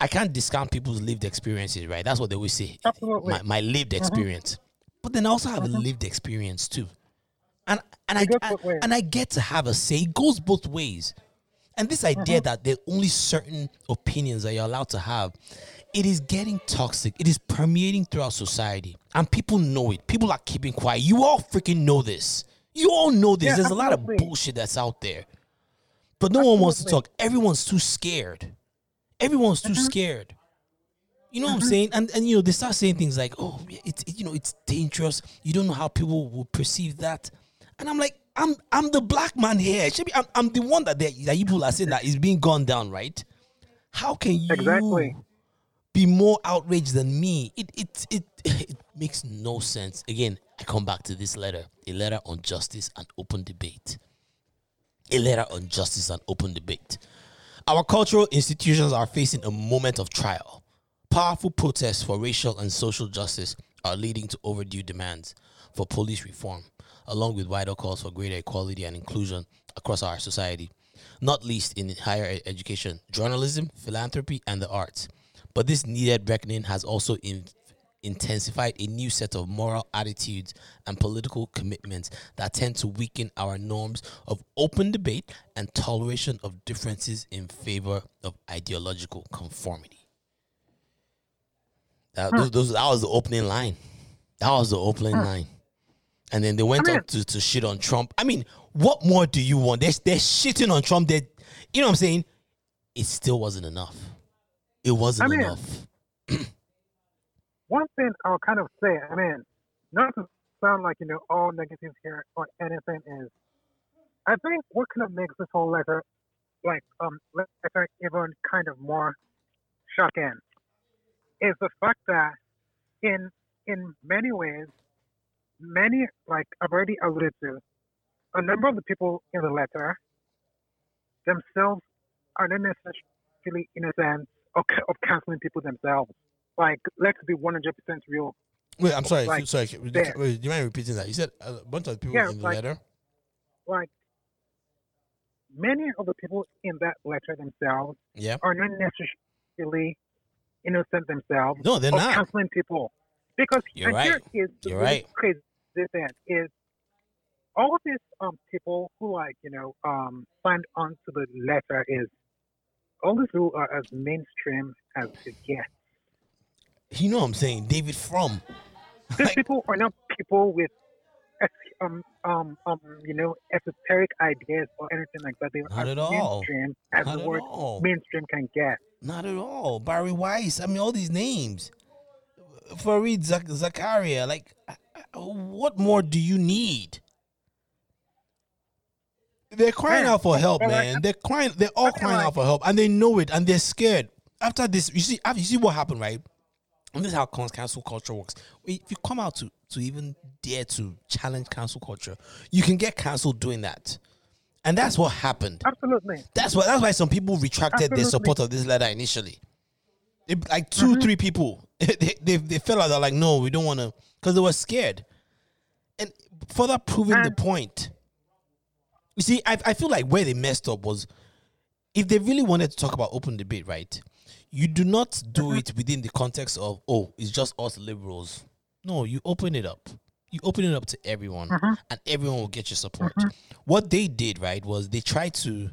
I can't discount people's lived experiences, right? That's what they always say. Absolutely. My, my lived mm-hmm. experience. But then I also have a lived experience too. And and I, I- and I get to have a say. It goes both ways. And this idea that there are only certain opinions that you're allowed to have, it is getting toxic. It is permeating throughout society. And people know it. People are keeping quiet. You all freaking know this. You all know this. Yeah, There's a lot of bullshit that's out there. But no one wants to talk. Everyone's too scared. Everyone's too scared. You know what I'm saying? And and you know they start saying things like, "Oh, it's it, you know it's dangerous. You don't know how people will perceive that." And I'm like, "I'm I'm the black man here. Should be I'm, I'm the one that they, that you people are saying that is being gone down, right? How can you Exactly. be more outraged than me? It it it it makes no sense. Again, I come back to this letter, a letter on justice and open debate. A letter on justice and open debate. Our cultural institutions are facing a moment of trial. Powerful protests for racial and social justice are leading to overdue demands for police reform, along with wider calls for greater equality and inclusion across our society, not least in higher education, journalism, philanthropy, and the arts. But this needed reckoning has also in- intensified a new set of moral attitudes and political commitments that tend to weaken our norms of open debate and toleration of differences in favor of ideological conformity. That, those, those, that was the opening line. That was the opening line. And then they went I mean- up to, to shit on Trump. I mean, what more do you want? They're, they're shitting on Trump. They, you know what I'm saying? It still wasn't enough. It wasn't I mean- enough. (clears throat) one thing I'll kind of say, I mean, not to sound like, you know, all negative here or anything is, I think what kind of makes this whole letter, like, um, letter even kind of more shocking is the fact that in, in many ways, many, like I've already alluded to, a number of the people in the letter themselves are not necessarily in a sense of, of canceling people themselves. Like, let's be 100% real. Wait, I'm sorry. like, sorry. Wait, do you mind repeating that? You said a bunch of people Yeah, in the like- letter. Like, many of the people in that letter themselves Yeah. are not necessarily innocent themselves No, they're not. canceling people. Because You're and right. here is You're right. crazy thing is all of these um people who like, you know, um signed on to the letter is all these people are as mainstream as it gets. You know what I'm saying? David Frum. (laughs) These Like- people are not people with um um um you know esoteric ideas or anything like that. They Not are at all. mainstream as Not the word all. mainstream can get. Not at all. Bari Weiss. I mean, all these names. Fareed Zak- Zakaria. Like, what more do you need? They're crying out for help, man. They're crying. They're all crying out for help, and they know it, and they're scared. After this, you see, after, you see what happened, right? And this is how can- cancel culture works. If you come out to to even dare to challenge cancel culture, you can get canceled doing that, and that's what happened. Absolutely. That's why that's why some people retracted their support of this letter initially. They, like 2 mm-hmm. three people, (laughs) they, they they fell out. They're like, no, we don't want to, because they were scared. And further proving the point, you see, I I feel like where they messed up was, if they really wanted to talk about open debate, right? You do not do mm-hmm. it within the context of oh, it's just us liberals. No, you open it up. You open it up to everyone, and everyone will get your support. What they did, right, was they tried to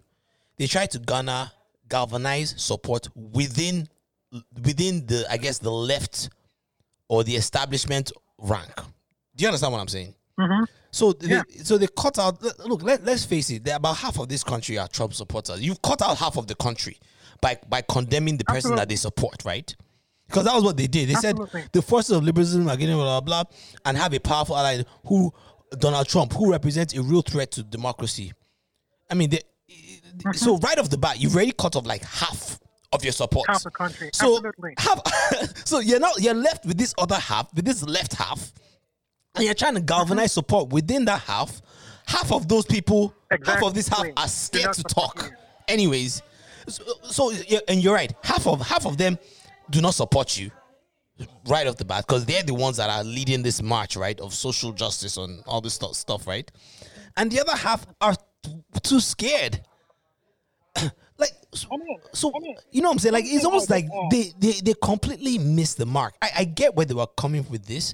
they tried to garner galvanize support within within the I guess the left or the establishment rank. Do you understand what I'm saying? hmm So they, Yeah. so they cut out. Look, let, let's face it. About half of this country are Trump supporters. You've cut out half of the country by by condemning the person that they support, right? Because that was what they did. They Absolutely. said the forces of liberalism are getting blah blah blah, and have a powerful ally who Donald Trump, who represents a real threat to democracy. I mean, they, mm-hmm. so right off the bat, you've already cut off like half of your support. Half the country. So Absolutely. half, (laughs) so you're now you're left with this other half, with this left half, and you're trying to mm-hmm. galvanize support within that half. Half of those people, half of this half are scared to talk. Anyways, so, so and you're right. Half of half of them do not support you right off the bat because they're the ones that are leading this march, right, of social justice and all this stuff, stuff right? And the other half are t- too scared. (coughs) like, so, so you know what I'm saying? Like, it's almost like they, they they completely missed the mark. I, I get where they were coming with this.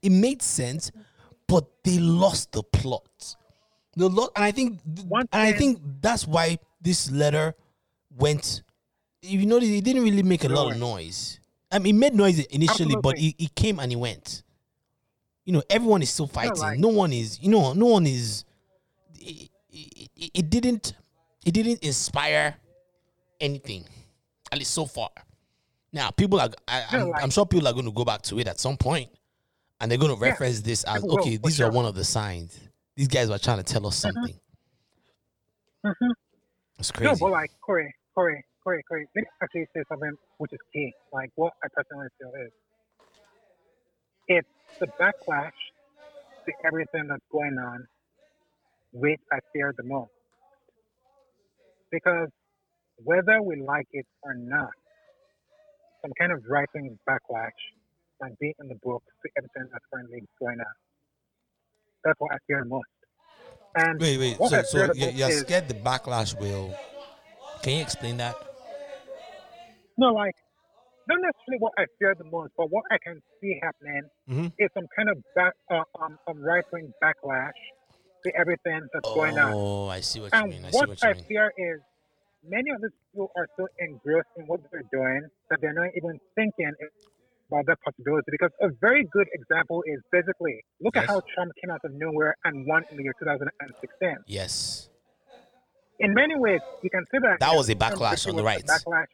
It made sense, but they lost the plot. The lot, and I think, and I think that's why this letter went. You notice it didn't really make a lot of noise. I mean, it made noise initially, but Absolutely. it, it came and it went. You know, everyone is still fighting. like- no one is. You know, no one is. It, it, it- it didn't. It didn't inspire anything, at least so far. Now, people are. I, I'm, like- I'm sure people are going to go back to it at some point, and they're going to reference this as people will, okay. for These are sure. Mm-hmm. one of the signs. These guys were trying to tell us something. Mhm. It's No, crazy. but like Corey, Corey, Corey, Corey. Let me actually say something which is key. Like what I personally feel is, it's the backlash to everything that's going on, which I fear the most. Because whether we like it or not, some kind of writing backlash might be in the book to everything that's currently going on. That's what I fear most. And Wait, wait. So, so you're, you're is- scared the backlash will. Can you explain that? No, like not necessarily what I fear the most, but what I can see happening Mhm. is some kind of back, uh, um, um, right wing backlash to everything that's going on. Oh, I see what you mean. I see what what you I mean. fear is many of these people are so engrossed in what they're doing that they're not even thinking about that possibility. Because a very good example is basically look Yes. at how Trump came out of nowhere and won in the year 2016. Yes. In many ways, you can say that That was a backlash on the right. Backlash.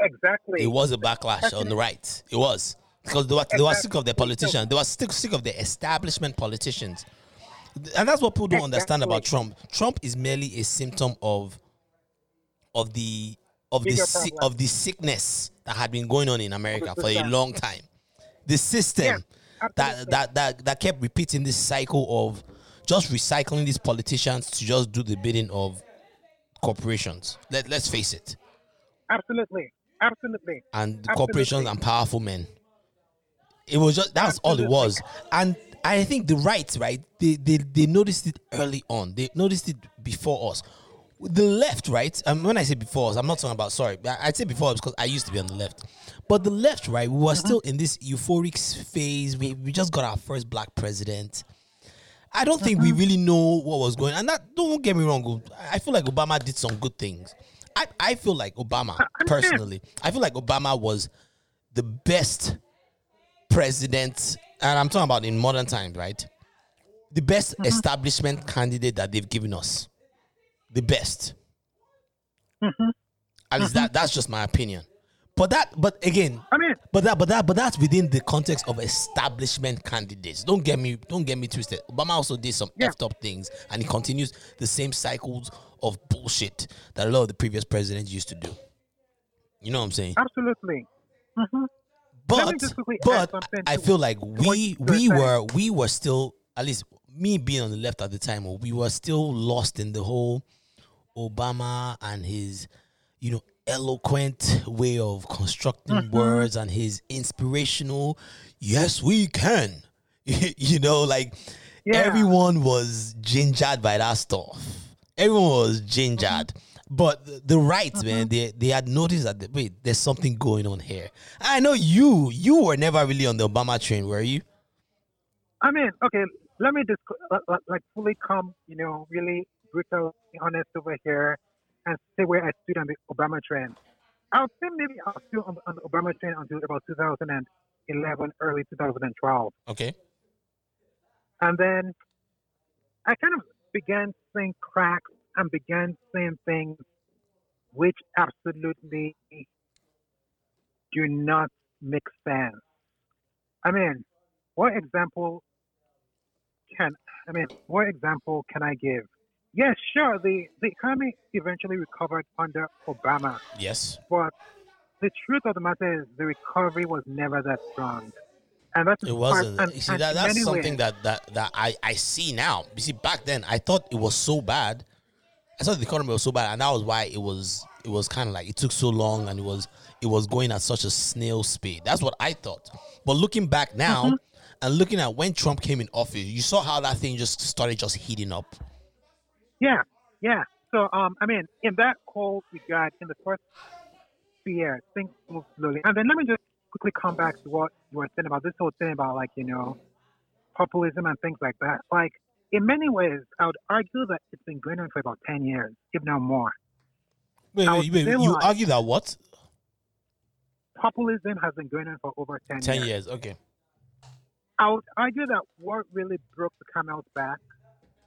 Exactly. It was a backlash on the right. It was because they were, they were sick of the politicians. They were sick, sick of the establishment politicians, and that's what people don't understand about Trump. Trump is merely a symptom of of the of the Bigger problem. of the sickness that had been going on in America for a long time. The system Yeah, that, that that that kept repeating this cycle of just recycling these politicians to just do the bidding of corporations. Let let's face it Absolutely. Absolutely. and Absolutely. corporations and powerful men. It was just that's all it was. And I think the right, right, they, they they noticed it early on. They noticed it before us. The left, right? And when I say before us, I'm not talking about sorry. I- I'd say before us because I used to be on the left. But the left, right, we were uh-huh. still in this euphoric phase. We we just got our first black president. I don't think we uh-huh. really know what was going. And that don't get me wrong. I feel like Obama did some good things. I, I feel like Obama personally. I feel like Obama was the best president, and I'm talking about in modern times, right? The best mm-hmm. establishment candidate that they've given us. The best. Mm-hmm. At least mm-hmm. that that's just my opinion. But that but again, I mean, but that, but that, but that's within the context of establishment candidates. Don't get me, don't get me twisted. Obama also did some Yeah. effed up things, and he continues the same cycles of bullshit that a lot of the previous presidents used to do. You know what I'm saying? absolutely. hmm But just quickly add but I feel like we we were we were still at least me being on the left at the time, we were still lost in the whole Obama and his you know eloquent way of constructing Mm-hmm. words and his inspirational yes we can. (laughs) You know like Yeah. everyone was gingered by that stuff. Everyone was gingered. Mm-hmm. but the, the right man they they had noticed that the, wait there's something going on here. I know you you were never really on the obama train were you? I mean, okay, let me just like fully come, you know, really brutal, honest over here and say where I stood on the Obama trend. I would say maybe I was still on, on the Obama train until about 2011, early 2012. Okay. And then I kind of began seeing cracks and began seeing things which absolutely do not make sense. I mean, what example can I mean what example can I give? Yes, sure, the, the economy eventually recovered under Obama, Yes. but the truth of the matter is the recovery was never that strong. And that's It wasn't. and- You see, that, that's many something that, that, that I, I see now. You see, back then, I thought it was so bad. I thought the economy was so bad, and that was why it was it was kind of like it took so long, and it was it was going at such a snail speed. That's what I thought. But looking back now, Mm-hmm. and looking at when Trump came in office, you saw how that thing just started just heating up. Yeah, yeah. So, um, I mean, in that whole got in the first year, things move slowly. And then let me just quickly come back to what you were saying about this whole thing about, like, you know, populism and things like that. Like, in many ways, I would argue that it's been going on for about 10 years, if not more. Wait, wait, wait, you like- argue that what? Populism has been going on for over 10, Ten years. years, okay. I would argue that what really broke the camel's back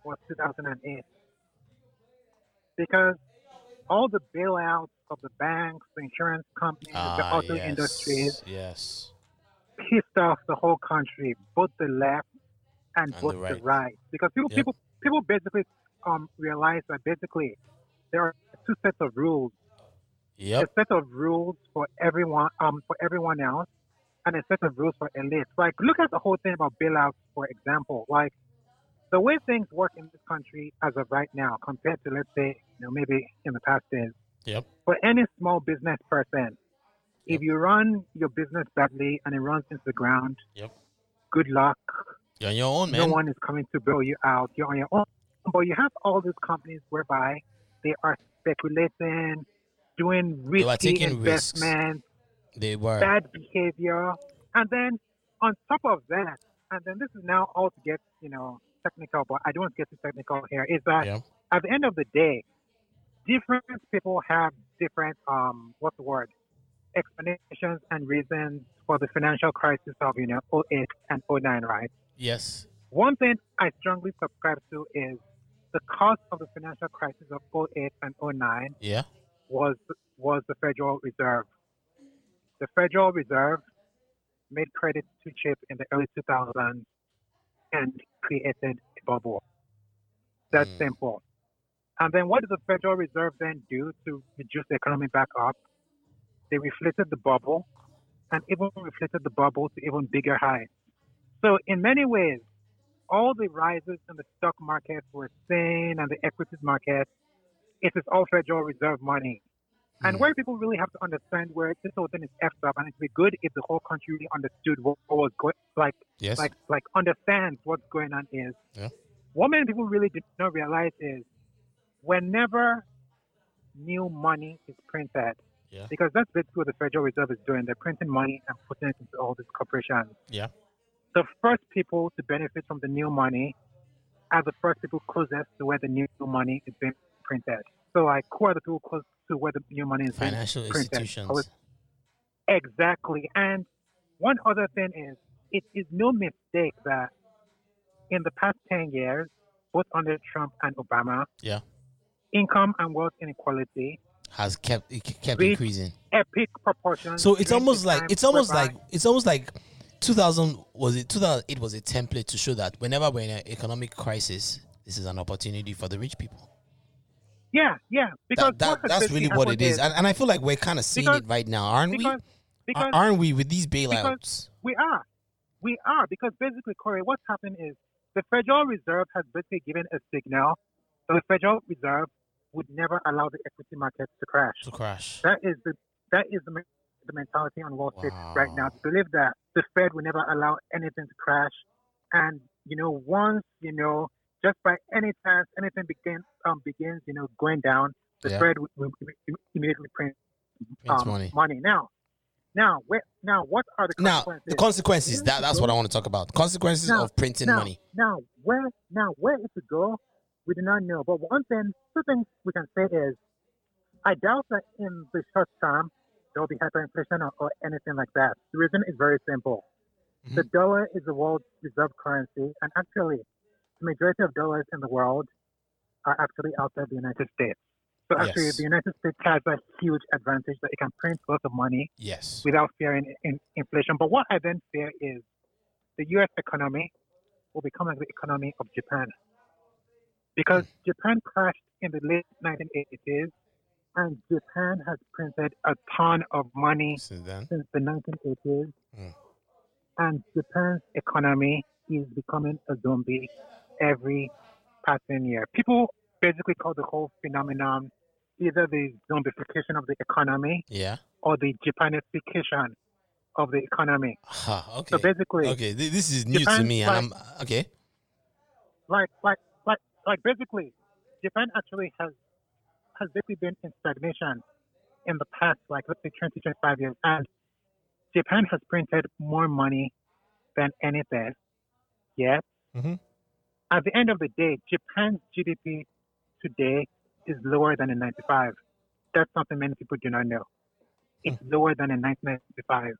was 2008. Because all the bailouts of the banks, the insurance companies, the Ah, auto yes, industries yes. pissed off the whole country, both the left and, And both the the right. right. Because people, Yep. people, people basically um, realize that basically there are two sets of rules Yep. a set of rules for everyone um for everyone else and a set of rules for elites. Like look at the whole thing about bailouts, for example. Like the way things work in this country as of right now compared to let's say, you know, maybe in the past days. Yep. For any small business person, Yep. if you run your business badly and it runs into the ground, Yep. good luck. You're on your own, man. No one is coming to bail you out. You're on your own. But you have all these companies whereby they are speculating, doing They risky risks. investments, They were. bad behavior, and then on top of that, and then this is now all to get you know technical, but I don't want to get too technical here. Is that Yeah. at the end of the day, different people have different um what's the word explanations and reasons for the financial crisis of you know 08 and 09, right? Yes. One thing I strongly subscribe to is the cause of the financial crisis of 08 and 09 Yeah. was was the Federal Reserve. The Federal Reserve made credit too cheap in the early 2000s and created a bubble. That's Mm. simple. And then what did the Federal Reserve then do to reduce the economy back up? They reflated the bubble and even reflated the bubble to even bigger heights. So in many ways, all the rises in the stock market we're seeing and the equities market, it is all Federal Reserve money. And where people really have to understand where this whole thing is effed up, and it'd be good if the whole country really understood what, what was going, like, Yes. like, like understands what's going on is. Yeah. What many people really did not realize is, whenever new money is printed, Yeah. because that's basically what the Federal Reserve is doing. They're printing money and putting it into all these corporations. Yeah. The first people to benefit from the new money are the first people closest to where the new money is being printed. So, like, who are the people close to where the new money is being Financial printed? institutions. Exactly. And one other thing is, it is no mistake that in the past 10 years, both under Trump and Obama, Yeah. income and wealth inequality, Has kept it kept increasing. epic proportions. So it's almost like it's almost like it's almost like 2000 was it 2008 was a template to show that whenever we're in an economic crisis, this is an opportunity for the rich people. Yeah, yeah. Because That, that that's really what it is, and, and I feel like we're kind of seeing Because- it right now, aren't we? because, because aren't we with these bailouts? we are. We are. Because basically, Corey, what's happened is the Federal Reserve has basically given a signal that the Federal Reserve would never allow the equity markets to crash. To crash. That is the that is the, the mentality on Wall Street right now. To believe that the Fed will never allow anything to crash, and you know once you know just by any chance anything begins um begins you know going down, the Yeah. Fed will, immediately print um, money. money. Now, now where now what are the Now consequences? the consequences. That that's what I want to talk about. Consequences Now- of printing now, money. Now, where now where it to go, we do not know. But one thing, two things we can say is, I doubt that in the short term there will be hyperinflation or, or anything like that. The reason is very simple. The dollar is the world's reserve currency, and actually, the majority of dollars in the world are actually outside the United States. So actually, Yes. the United States has a huge advantage that it can print lots of money Yes. without fearing in, inflation. But what I then fear is the U.S. economy will become like the economy of Japan, because Japan crashed in the late 1980s, and Japan has printed a ton of money Since then. since the 1980s, Mm. and Japan's economy is becoming a zombie every passing year. People basically call the whole phenomenon either the zombification of the economy Yeah. or the Japanification of the economy. Ha, okay. So basically, Okay. This is new to Japan, me, and like- I'm okay. like like like like basically, Japan actually has has basically been in stagnation in the past, like let's say 20, 25 years, and Japan has printed more money than anything. Yet, Mhm. At the end of the day, Japan's GDP today is lower than in 95. That's something many people do not know. It's lower than in 1995,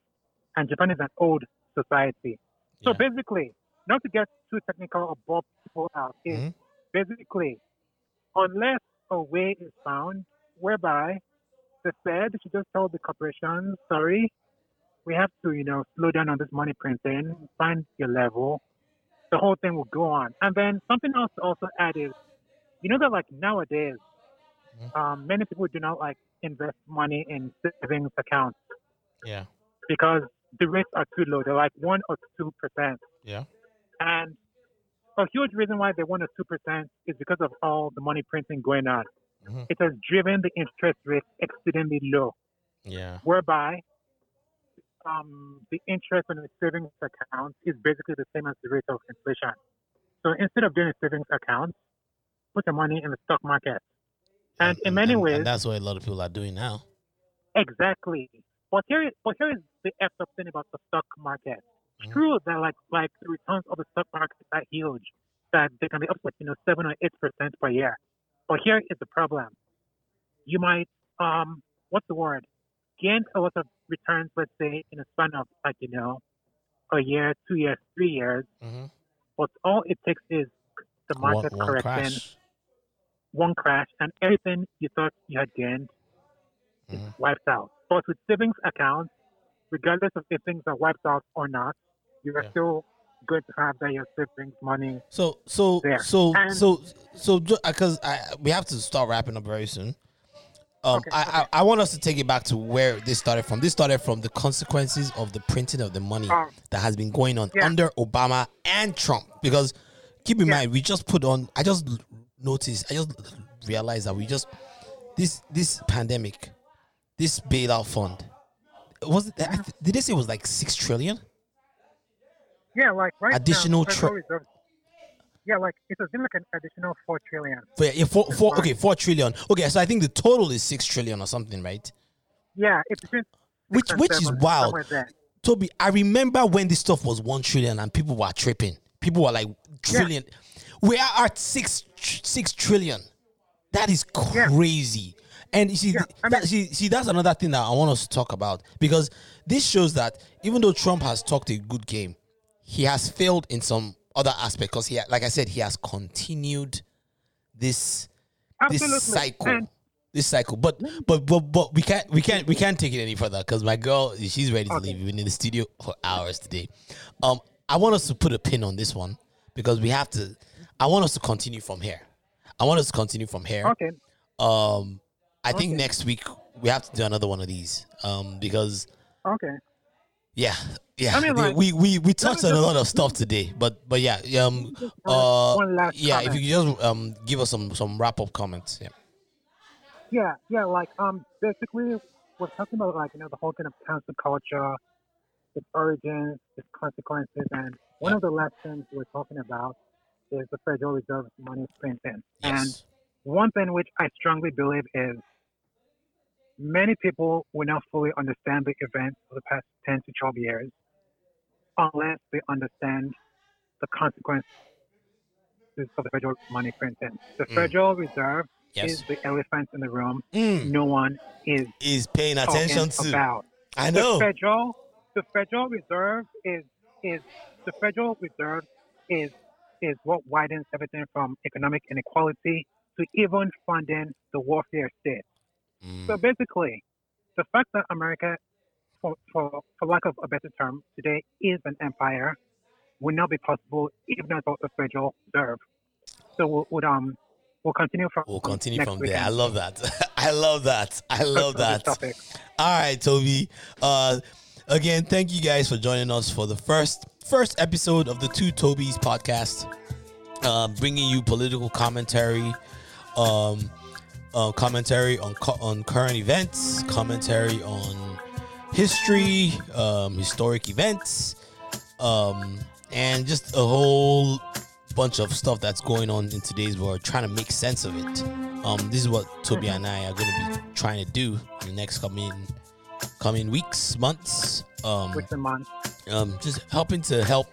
and Japan is an old society. So Yeah. basically, not to get too technical or bore people out, is Mhm. basically, unless a way is found whereby the Fed should just tell the corporations, sorry, we have to, you know, slow down on this money printing, find your level, the whole thing will go on. And then something else to also add is, you know that like nowadays, Mhm. um, many people do not like invest money in savings accounts Yeah. because the rates are too low. They're like one or two percent. Yeah. And a huge reason why they want a 2% is because of all the money printing going on. Mhm. It has driven the interest rate exceedingly low, Yeah. whereby um, the interest on a savings account is basically the same as the rate of inflation. So instead of doing a savings account, put your money in the stock market. And in many and, ways, and that's what a lot of people are doing now. Exactly. But here, is- but here is the effed up thing about the stock market. Mhm. true that like like the returns of the stock market are huge, that they can be up to like, you know seven or eight percent per year. But here is the problem. You might um what's the word? Gain a lot of returns, let's say in a span of like you know a year, two years, three years. hmm But all it takes is the market one correcting, crash. one crash, and everything you thought you had gained Mhm. wiped out. But with savings accounts, regardless of if things are wiped out or not, you are Yeah. still good to have that your savings money. So so There. so And- so so because I we have to start wrapping up very soon. Um, Okay, I, okay. I I want us to take it back to where this started from. This started from the consequences of the printing of the money Um, that has been going on yeah. under Obama and Trump. Because keep in Yeah. mind, we just put on. I just noticed. I just realized that we just this this pandemic, this bailout fund. Was it? I th- did they say it was like six trillion? Yeah, like right Additional now, Reserve- yeah, like it has been like an additional four trillion. For, yeah, four, four, okay, four trillion. Okay, so I think the total is six trillion or something, right? Yeah, it's six Which which is wild. Toby, I remember when this stuff was one trillion and people were tripping. People were like trillion. We are at six tr- six trillion. That is crazy. Yeah. And you see, Yeah, I that, see, see, that's another thing that I want us to talk about because this shows that even though Trump has talked a good game, he has failed in some other aspect because he, like I said, he has continued this Absolutely. this cycle And this cycle. But but but but we can't we can't we can't take it any further because my girl she's ready to Okay. leave. We've been in the studio for hours today. Um i want us to put a pin on this one because we have to i want us to continue from here. I want us to continue from here. Okay, um i think next week we have to do another one of these um because okay. Yeah yeah I mean, we- like, we we we touched on a lot of stuff today but but yeah um uh one last yeah if you could just um give us some some wrap up comments yeah Yeah, yeah, like um, basically, we're talking about like you know the whole kind of cancel culture, its origins, its consequences, and one Yeah. of the lessons we're talking about is the Federal Reserve's money printing. Yes. And one thing which I strongly believe is many people will not fully understand the events of the past 10 to 12 years unless they understand the consequences of the federal money printing. The Mm. Federal Reserve Yes. is the elephant in the room. Mm, No one is is paying attention to. about. I know. The federal, the Federal Reserve is is the Federal Reserve is is what widens everything from economic inequality to even funding the warfare state. Mm, So basically, the fact that America, for, for, for lack of a better term, today is an empire would not be possible even without the Federal Reserve. So we'll, um, we'll continue from we'll continue from there. (laughs) I love that. I love that. I love that. All right, Toby. Uh, again, thank you guys for joining us for the first first episode of the Two Tobis podcast, um, bringing you political commentary, um, uh, commentary on cu- on current events, commentary on history, um, historic events, um, and just a whole bunch of stuff that's going on in today's world, trying to make sense of it. Um, this is what Toby and I are going to be trying to do in the next coming coming weeks, months. Um, With the month. um, just helping to help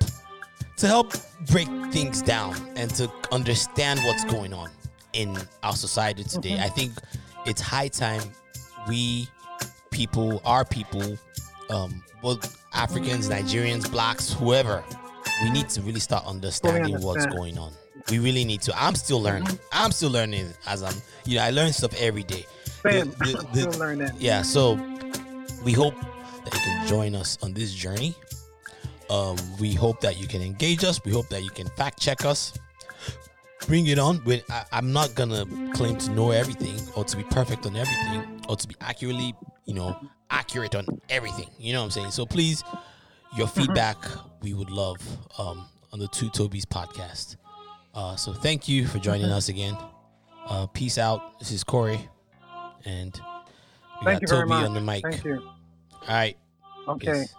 to help break things down and to understand what's going on in our society today. Mhm. I think it's high time we people, our people, um, both Africans, Nigerians, blacks, whoever, we need to really start understanding what's going on. We really need to. I'm still learning. I'm still learning as I'm, you know, I learn stuff every day. Same. the- I'm the- still learning. Yeah, so we hope that you can join us on this journey. Um, we hope that you can engage us. We hope that you can fact check us. Bring it on. With I, I'm not gonna claim to know everything or to be perfect on everything or to be accurately, you know, accurate on everything. You know what I'm saying? So please, your feedback we would love um, on the Two Tobis podcast. Uh, so thank you for joining us again. Uh, peace out. This is Corey, and we Thank got you very Toby much. on the mic. Thank you. All right. Okay. Peace.